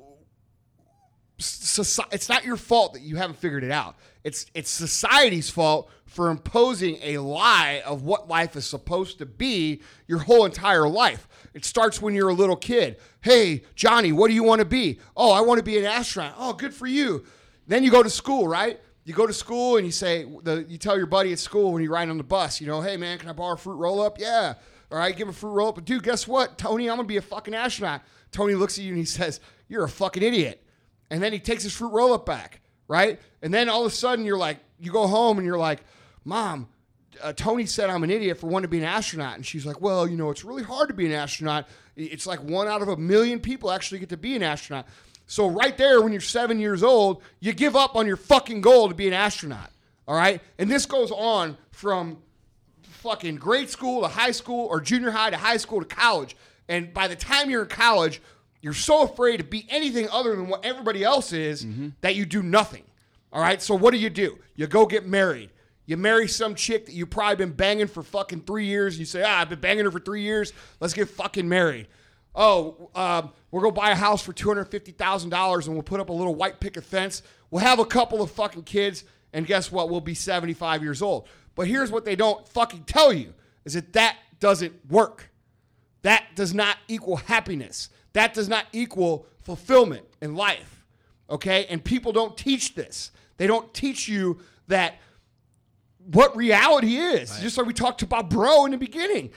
soci- it's not your fault that you haven't figured it out. It's it's society's fault for imposing a lie of what life is supposed to be your whole entire life. It starts when you're a little kid. Hey, Johnny, what do you want to be? Oh, I want to be an astronaut. Oh, good for you. Then you go to school, right? You go to school and you say the you tell your buddy at school when you ride on the bus, you know, hey man, can I borrow a fruit roll up? Yeah. All right, give him a fruit roll up. But dude, guess what? Tony, I'm gonna be a fucking astronaut. Tony looks at you and he says, You're a fucking idiot. And then he takes his fruit roll up back, right? And then all of a sudden you're like, you go home and you're like, Mom, uh, Tony said I'm an idiot for wanting to be an astronaut. And she's like, Well, you know, it's really hard to be an astronaut. It's like one out of a million people actually get to be an astronaut. So right there, when you're seven years old, you give up on your fucking goal to be an astronaut. All right? And this goes on from fucking grade school to high school or junior high to high school to college. And by the time you're in college, you're so afraid to be anything other than what everybody else is that you do nothing. All right. So what do you do? You go get married. You marry some chick that you've probably been banging for fucking three years. You say, ah, I've been banging her for three years. Let's get fucking married. Oh, um, we're gonna buy a house for two hundred fifty thousand dollars, and we'll put up a little white picket fence. We'll have a couple of fucking kids, and guess what? We'll be seventy-five years old. But here's what they don't fucking tell you: is that that doesn't work. That does not equal happiness. That does not equal fulfillment in life. Okay? And people don't teach this. They don't teach you that what reality is. Just like we talked about bro in the beginning.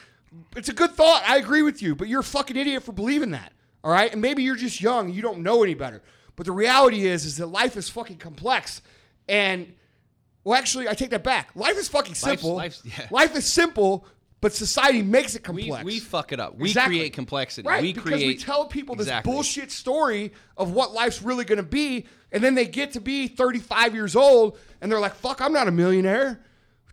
It's a good thought. I agree with you, but you're a fucking idiot for believing that. All right? And maybe you're just young, you don't know any better. But the reality is is that life is fucking complex. And well, actually, I take that back. Life is fucking simple. life's- yeah. Life is simple, but society makes it We, complex. we fuck it up. We Exactly. create complexity. Right, we because create we tell people this Exactly. bullshit story of what life's really going to be, and then they get to be 35 years old, and they're like, "Fuck, I'm not a millionaire,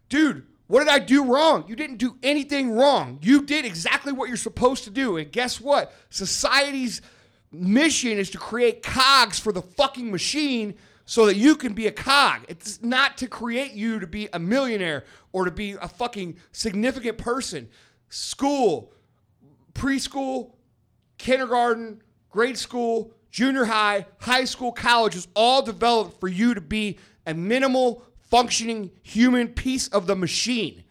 dude." What did I do wrong? You didn't do anything wrong. You did exactly what you're supposed to do, and guess what? Society's mission is to create cogs for the fucking machine so that you can be a cog. It's not to create you to be a millionaire or to be a fucking significant person. School, preschool, kindergarten, grade school, junior high, high school, college is all developed for you to be a minimal functioning human piece of the machine.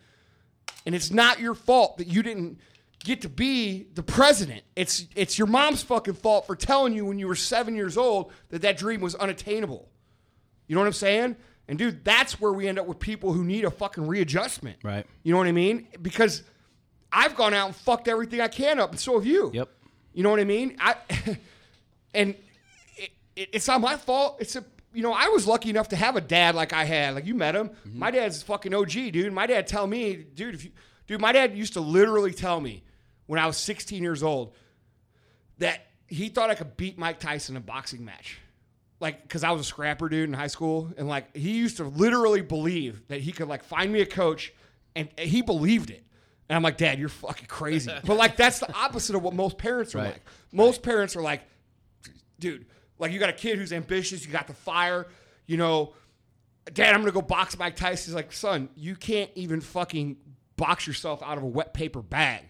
And it's not your fault that you didn't get to be the president. It's it's your mom's fucking fault for telling you when you were 7 years old that that dream was unattainable. You know what I'm saying? And dude, that's where we end up with people who need a fucking readjustment. Right. You know what I mean? Because I've gone out and fucked everything I can up, and so have you. Yep. You know what I mean? I (laughs) and it, it, it's not my fault. It's a you know I was lucky enough to have a dad like I had. Like you met him. Mm-hmm. My dad's fucking OG, dude. My dad tell me, dude, if you, dude, my dad used to literally tell me when I was 16 years old that he thought I could beat Mike Tyson in a boxing match. Like, because I was a scrapper dude in high school, and like he used to literally believe that he could like find me a coach, and he believed it. And I'm like, Dad, you're fucking crazy. (laughs) but like, that's the opposite of what most parents are Right. like. Most parents are like, dude, like you got a kid who's ambitious, you got the fire, you know, Dad, I'm gonna go box Mike Tyson. He's like, son, you can't even fucking box yourself out of a wet paper bag.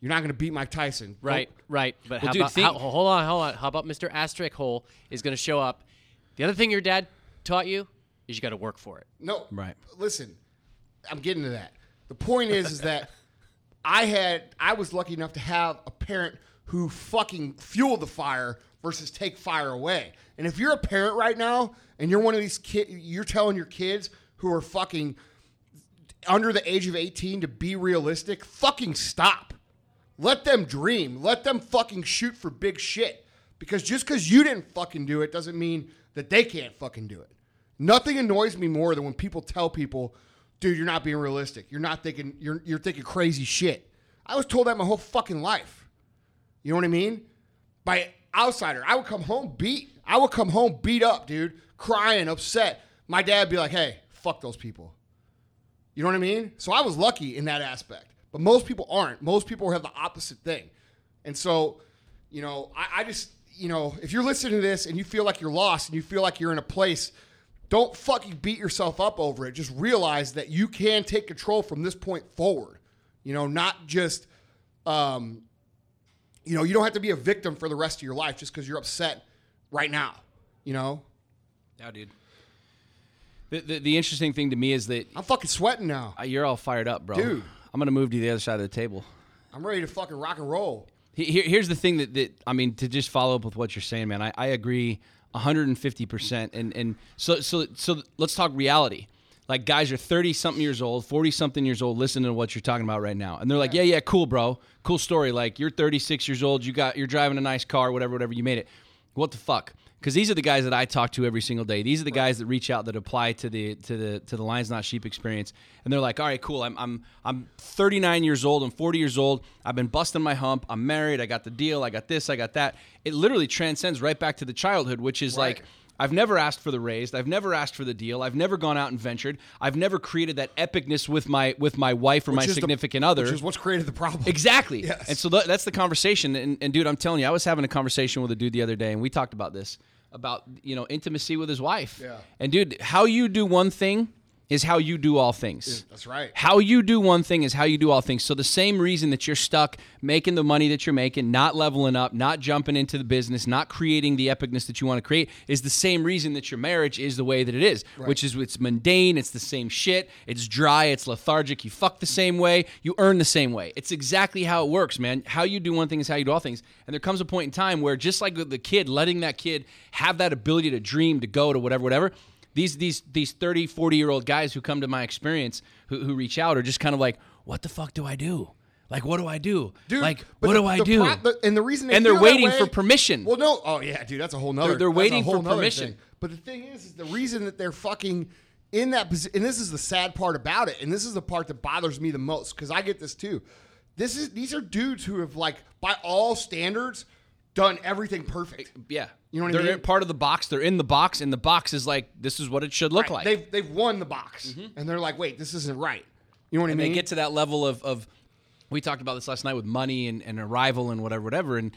You're not gonna beat Mike Tyson. Go- Right, right. But how dude, about think- how, hold on, hold on. How about Mr. Asterisk Hole is going to show up? The other thing your dad taught you is you got to work for it. No. Right. Listen, I'm getting to that. The point is, is that (laughs) I had, I was lucky enough to have a parent who fucking fueled the fire versus take fire away. And if you're a parent right now and you're one of these kids, you're telling your kids who are fucking under the age of 18 to be realistic, fucking stop. Let them dream. Let them fucking shoot for big shit. Because just because you didn't fucking do it doesn't mean that they can't fucking do it. Nothing annoys me more than when people tell people, dude, you're not being realistic. You're not thinking, you're, you're thinking crazy shit. I was told that my whole fucking life. You know what I mean? By outsider. I would come home beat. I would come home beat up, dude, crying, upset. My dad be like, hey, fuck those people. You know what I mean? So I was lucky in that aspect. But most people aren't. Most people have the opposite thing. And so, you know, I, I just, you know, if you're listening to this and you feel like you're lost and you feel like you're in a place, don't fucking beat yourself up over it. Just realize that you can take control from this point forward. You know, not just, um, you know, you don't have to be a victim for the rest of your life just because you're upset right now. You know, Yeah, dude. The, the, the interesting thing to me is that I'm fucking sweating now. you're all fired up, bro. Dude. I'm gonna move to the other side of the table. I'm ready to fucking rock and roll. He- Here, here's the thing that, that I mean to just follow up with what you're saying, man. I, I agree 150 percent. And and so so so let's talk reality. Like guys are 30 something years old, 40 something years old, listening to what you're talking about right now, and they're like, yeah, yeah, cool, bro, cool story. Like you're 36 years old, you got you're driving a nice car, whatever, whatever, you made it. What the fuck? Because these are the guys that I talk to every single day. These are the guys that reach out that apply to the to the to the Lions Not Sheep experience, and they're like, all right, cool. I'm I'm I'm 39 years old. I'm 40 years old. I've been busting my hump. I'm married. I got the deal. I got this. I got that. It literally transcends right back to the childhood, which is like. I've never asked for the raised. I've never asked for the deal. I've never gone out and ventured. I've never created that epicness with my with my wife or my Which the- significant other. Which is what's created the problem. Exactly. Yes. And so th- that's the conversation. And, and dude, I'm telling you, I was having a conversation with a dude the other day, and we talked about this about you know intimacy with his wife. Yeah. And dude, how you do one thing is how you do all things. That's right. How you do one thing is how you do all things. So the same reason that you're stuck making the money that you're making, not leveling up, not jumping into the business, not creating the epicness that you want to create is the same reason that your marriage is the way that it is, which is it's mundane, it's the same shit, it's dry, it's lethargic, you fuck the same way, you earn the same way. It's exactly how it works, man. How you do one thing is how you do all things. And there comes a point in time where just like the kid, letting that kid have that ability to dream, to go to whatever, whatever, these these these 30 40 year old guys who come to my experience who, who reach out are just kind of like what the fuck do i do like what do i do Dude, like what the- do i do pro- the- and the reason they And they're waiting way- for permission. Well, no, oh yeah, dude, that's a whole nother. They're- they're waiting for permission. thing. But the thing is, is the reason that they're fucking in that position, and this is the sad part about it, and this is the part that bothers me the most because I get this too. This is these are dudes who have like by all standards done everything perfect. Yeah. You know what I mean? They're part of the box. They're in the box, and the box is like, this is what it should look like. They've they've won the box, mm-hmm. and they're like, wait, this isn't right. You know what and I mean? they get to that level of, of we talked about this last night with money and, and arrival and whatever whatever and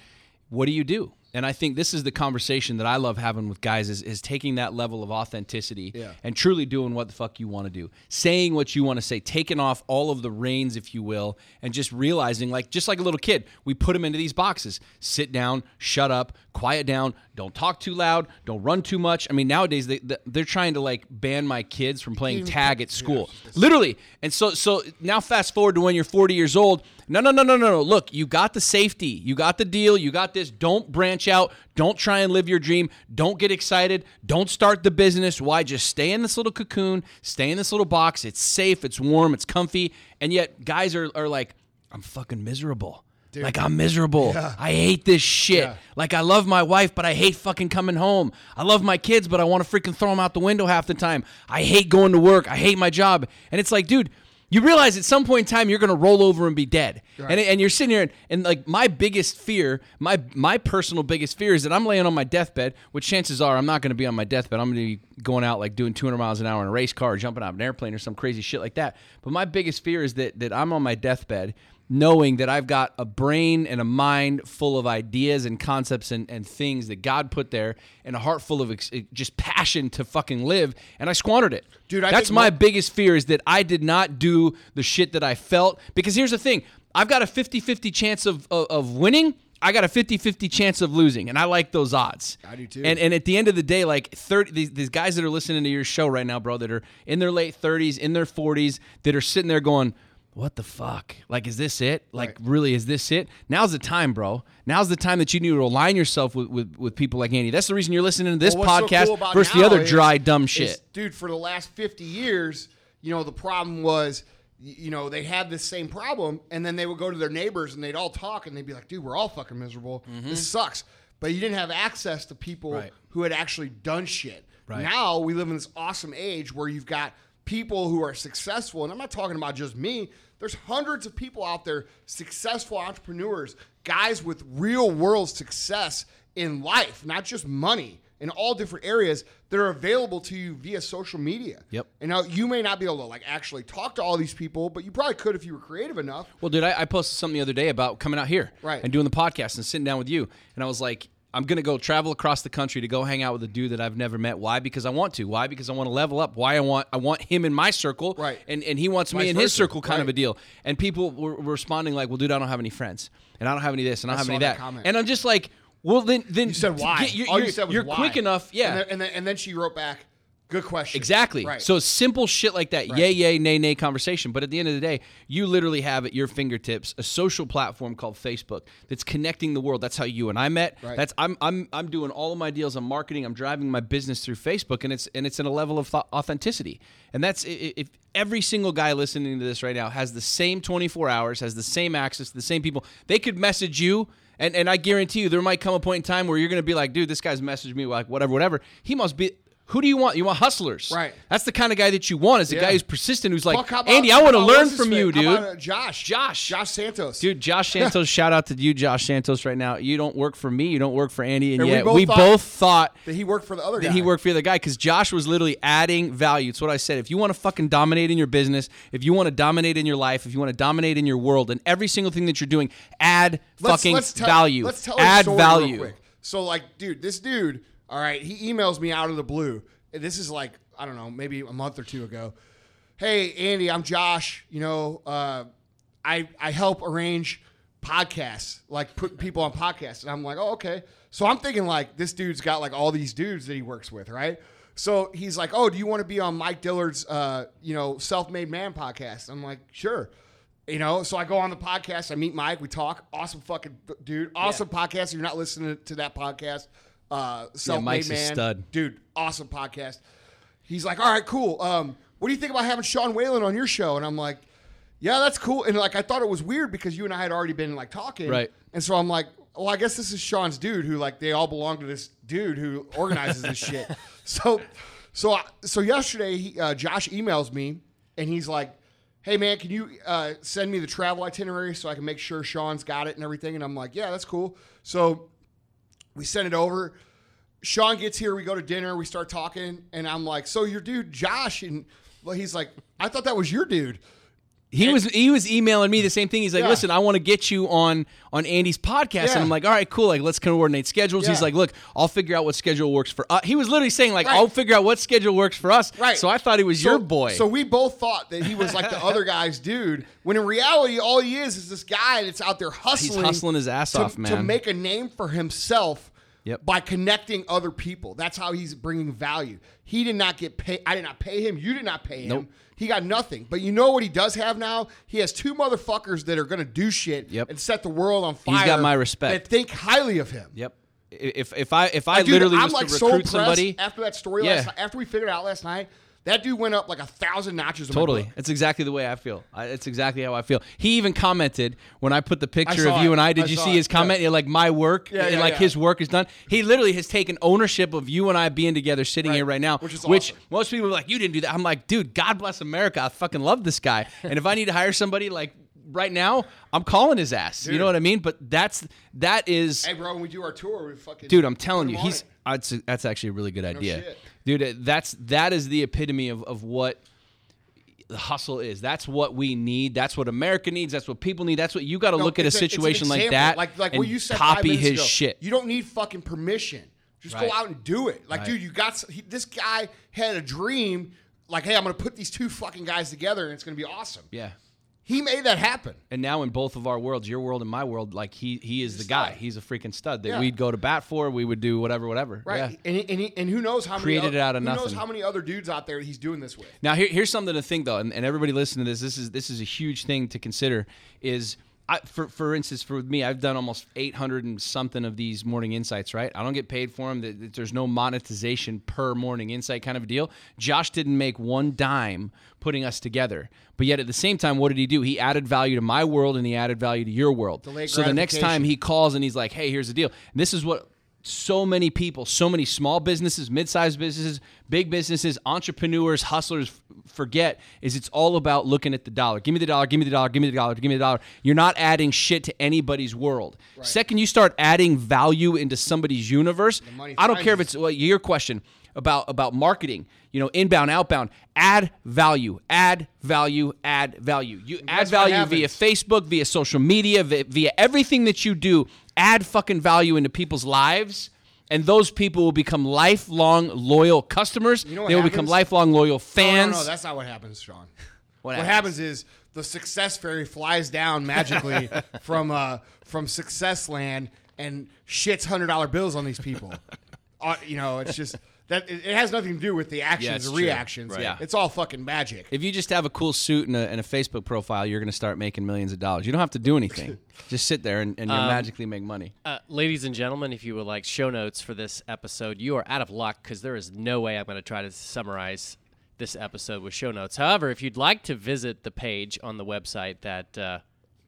what do you do and i think this is the conversation that i love having with guys is, is taking that level of authenticity Yeah. and truly doing what the fuck you want to do. Saying what you want to say taking off all of the reins if you will and just realizing like just like a little kid we put them into these boxes. Sit down shut up quiet down don't talk too loud don't run too much. I mean nowadays they, they- they're trying to like ban my kids from playing tag at school. Literally. And so so now fast forward to when you're 40 years old no no no no no no. Look you got the safety. You got the deal. You got this. Don't branch out. Don't try and live your dream. Don't get excited. Don't start the business. Why? Just stay in this little cocoon. Stay in this little box. It's safe. It's warm. It's comfy. And yet guys are, are like i'm fucking miserable. Like I'm miserable. I hate this shit. Yeah. Like I love my wife, but I hate fucking coming home. I love my kids, but I want to freaking throw them out the window half the time. I hate going to work. I hate my job. And it's like, dude, you realize at some point in time you're gonna roll over and be dead. And, and you're sitting here and, and like my biggest fear, my my personal biggest fear is that I'm laying on my deathbed, which chances are I'm not gonna be on my deathbed. I'm gonna be going out like doing 200 miles an hour in a race car, or jumping out of an airplane, or some crazy shit like that. But my biggest fear is that that I'm on my deathbed knowing that I've got a brain and a mind full of ideas and concepts and, and things that God put there and a heart full of ex- eh, just passion to fucking live and I squandered it. Dude, I that's my mo- biggest fear is that I did not do the shit that I felt because here's the thing. I've got a 50-50 chance of, of, of winning. I got a 50-50 chance of losing and I like those odds. I do too. And and at the end of the day like 30 these, these guys that are listening to your show right now, bro, that are in their late 30s, in their 40s, that are sitting there going what the fuck? Like, is this it? Like, really, is this it? Now's the time, bro. Now's the time that you need to align yourself with, with, with people like Andy. That's the reason you're listening to this Well, what's so podcast cool versus the other is- dry, dumb is, shit. dude. For the last fifty years, you know, the problem was, you know, they had this same problem, and then they would go to their neighbors and they'd all talk, and they'd be like, "Dude, we're all fucking miserable. This sucks." But you didn't have access to people Mm-hmm. Right. who had actually done shit. Right. Now we live in this awesome age where you've got people who are successful, and I'm not talking about just me. There's hundreds of people out there, successful entrepreneurs, guys with real world success in life, not just money, in all different areas that are available to you via social media. Yep. And now you may not be able to like actually talk to all these people, but you probably could if you were creative enough. Well, dude, I, I posted something the other day about coming out here Right. and doing the podcast and sitting down with you. And I was like, I'm going to go travel across the country to go hang out with a dude that I've never met. Why? Because I want to. Why? Because I want to level up. Why? I want I want him in my circle. Right. And, and he wants me Vice in his circle kind of a deal. And people were, responding like, well, dude, I don't have any friends. And I don't have any this. And I don't have saw any that that. comment. And I'm just like, well, then, then You said why? You're, all you you're- said was you're why. quick enough. Yeah. And then, and then, and then she wrote back, good question. Exactly. Right. So simple shit like that, yay, yay, nay, nay conversation. But at the end of the day, you literally have at your fingertips a social platform called Facebook that's connecting the world. That's how you and I met. Right. That's I'm I'm I'm doing all of my deals. I'm marketing. I'm driving my business through Facebook, and it's and it's in a level of th- authenticity. And that's if every single guy listening to this right now has the same 24 hours, has the same access to the same people, they could message you. And, and I guarantee you, there might come a point in time where you're going to be like, dude, this guy's messaged me like whatever, whatever. He must be. Who do you want? You want hustlers, Right. That's the kind of guy that you want. Is a Yeah. guy who's persistent, who's like, Fuck, about- Andy, I want to learn from you, dude. about, uh, Josh. Josh. Josh Santos. Dude, Josh (laughs) Santos, shout out to you, Josh Santos, right now. You don't work for me, you don't work for Andy, and, And we yet both we thought- both thought That he worked for the other guy. that he worked for the other guy because Josh was literally adding value. It's what I said. If you want to fucking dominate in your business, if you want to dominate in your life, if you want to dominate in your world, and every single thing that you're doing, add fucking tell, value. Let's tell a add story value. Real quick. So, like, dude, this dude, all right, he emails me out of the blue. This is like, I don't know, maybe a month or two ago. Hey, Andy, I'm Josh. You know, uh, I I help arrange podcasts, like put people on podcasts. And I'm like, oh, okay. So I'm thinking like this dude's got like all these dudes that he works with, right? So he's like, oh, do you want to be on Mike Dillard's, uh, you know, self-made man podcast? I'm like, sure. You know, so I go on the podcast. I meet Mike. We talk. Awesome fucking dude. Awesome podcast. If you're not listening to that podcast, uh, self-made Mike's man, stud. dude. Awesome podcast. He's like, all right, cool. Um, what do you think about having Sean Whalen on your show? And I'm like, yeah, that's cool. And like, I thought it was weird because you and I had already been like talking, Right. And so I'm like, well, I guess this is Sean's dude who like they all belong to this dude who organizes this shit. (laughs) So, So I- so yesterday, he, uh, Josh emails me and he's like, "Hey man, can you uh, send me the travel itinerary so I can make sure Sean's got it and everything?" And I'm like, "Yeah, that's cool." So we send it over. Sean gets here. We go to dinner. We start talking, and I'm like, "So your dude Josh?" And well, he's like, "I thought that was your dude." He was he was emailing me the same thing. He's like, Yeah. "Listen, I want to get you on on Andy's podcast," Yeah. and I'm like, "All right, cool. Like, let's coordinate schedules." He's like, "Look, I'll figure out what schedule works for." us. He was literally saying like, Right. "I'll figure out what schedule works for us." Right. So I thought he was So- your boy. So we both thought that he was like the other guy's dude, when in reality, all he is is this guy that's out there hustling. hustling his ass to, off, to make a name for himself. Yep. By connecting other people, that's how he's bringing value. He did not get paid. I did not pay him. You did not pay him. Nope. He got nothing. But you know what he does have now? He has two motherfuckers that are going to do shit Yep. and set the world on fire. He's got my respect. That think highly of him. yep. If if I if I dude, literally I'm was like to so recruit impressed somebody, after that story Yeah. last night. After we figured out last night, that dude went up like a thousand notches. Totally. It's exactly the way I feel. I, it's exactly how I feel. He even commented when I put the picture of you it. and I. Did I you see it. his comment? Yeah. Like my work, Yeah, and yeah, like his work is done. He literally has taken ownership of you and I being together, sitting Right. here right now. Which is which awesome. most people are like, you didn't do that. I'm like, dude, God bless America. I fucking love this guy. (laughs) and if I need to hire somebody like right now, I'm calling his ass. You know what I mean? But that's that is. Hey, bro, when we do our tour, we fucking Dude, I'm telling you, he's that's that's actually a really good idea, shit. Dude. That's that is the epitome of of what the hustle is. That's what we need. That's what America needs. That's what people need. That's what you got to No, look at a situation like that like like what you said copy his ago. shit. You don't need fucking permission. Just Right. go out and do it. Like, Right. dude, you got he, this guy had a dream. Like, hey, I'm gonna put these two fucking guys together, and it's gonna be awesome. yeah. He made that happen. And now in both of our worlds, your world and my world, like he he is the guy. He's a freaking stud that Yeah. we'd go to bat for. We would do whatever, whatever. Right. Yeah. And, he, and, he, and who knows how many Created oth- it out of who knows nothing. how many other dudes out there he's doing this with. Now here, here's something to think though, and, and everybody listen to this. This is this is a huge thing to consider. Is I, for for instance, for me, I've done almost 800 and something of these morning insights. Right, I don't get paid for them. Th- th- There's no monetization per morning insight kind of a deal. Josh didn't make one dime putting us together, but yet at the same time, what did he do? He added value to my world and he added value to your world. Delayed so the next time he calls and he's like, "Hey, here's the deal." This is what so many people, so many small businesses, mid-sized businesses, big businesses, entrepreneurs, hustlers forget is it's all about looking at the dollar. Give me the dollar, give me the dollar, give me the dollar, give me the dollar. You're not adding shit to anybody's world. Second you start adding value into somebody's universe, I don't care if it's well, your question about about marketing, you know, inbound, outbound, add value, add value, add value. You add value via? Facebook, via social media, via, via everything that you do, add fucking value into people's lives. And those people will become lifelong loyal customers. You know what they will become lifelong loyal No, fans. No, no, that's not what happens, Sean. What What, happens? happens? is the success fairy flies down magically (laughs) from uh, from success land and shits hundred dollar bills on these people. (laughs) uh, you know, it's just that it, it has nothing to do with the actions it's or true. reactions. Right. Yeah. It's all fucking magic. if you just have a cool suit and a, and a Facebook profile, you're going to start making millions of dollars. You don't have to do anything. (laughs) just sit there and, and you'll magically make money. Uh, ladies and gentlemen, if you would like show notes for this episode, you are out of luck because there is no way I'm going to try to summarize this episode with show notes. However, if you'd like to visit the page on the website that uh,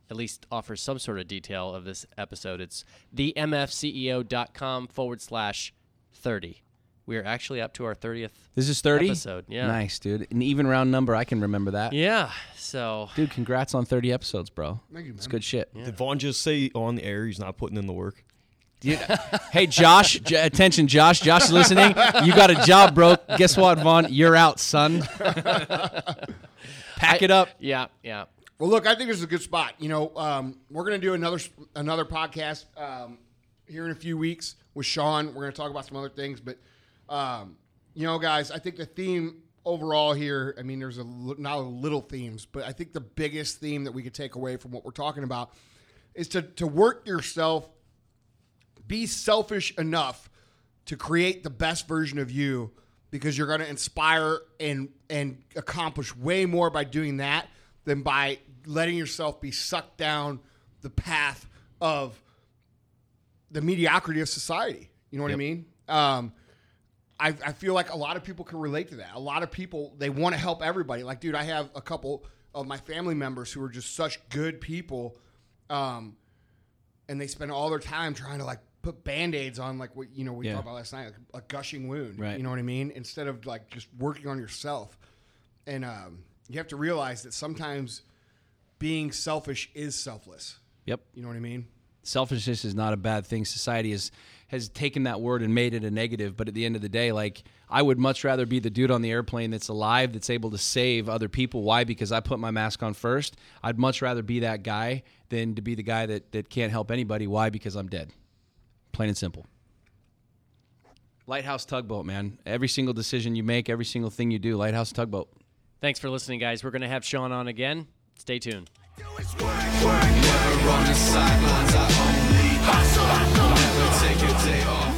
at least offers some sort of detail of this episode, it's themfceo.com forward slash 30. We are actually up to our 30th. This is 30? episode, yeah. Nice, dude. An even round number. I can remember that. Yeah, so Dude, congrats on 30 episodes, bro. Thank you, It's man. good shit. Did Vaughn just say on the air he's not putting in the work? Dude, hey, Josh, J- attention, Josh. Josh is listening. You got a job, bro. Guess what, Vaughn? You're out, son. Pack it up. yeah, yeah. Well, look, I think this is a good spot. You know, um, we're going to do another another podcast um, here in a few weeks with Sean. We're going to talk about some other things, but um, you know, guys, I think the theme overall here. I mean, there's a not a little themes, but I think the biggest theme that we could take away from what we're talking about is to to work yourself, be selfish enough to create the best version of you because you're going to inspire and and accomplish way more by doing that than by letting yourself be sucked down the path of the mediocrity of society. You know what I mean? Um, I, I feel like a lot of people can relate to that. A lot of people they want to help everybody. Like, dude, I have a couple of my family members who are just such good people, um, and they spend all their time trying to like put band-aids on like what you know we Yeah. talked about last night, like a gushing wound. Right. You know what I mean? Instead of like just working on yourself. And um, you have to realize that sometimes being selfish is selfless. Yep. You know what I mean? selfishness is not a bad thing. Society has has taken that word and made it a negative, but at the end of the day, like I would much rather be the dude on the airplane that's alive, that's able to save other people. Why? Because I put my mask on first. I'd much rather be that guy than to be the guy that that can't help anybody. Why? Because I'm dead. Plain and simple. Lighthouse tugboat, man. Every single decision you make, every single thing you do, lighthouse tugboat. Thanks for listening, guys. We're going to have Sean on again. Stay tuned. We take a day off.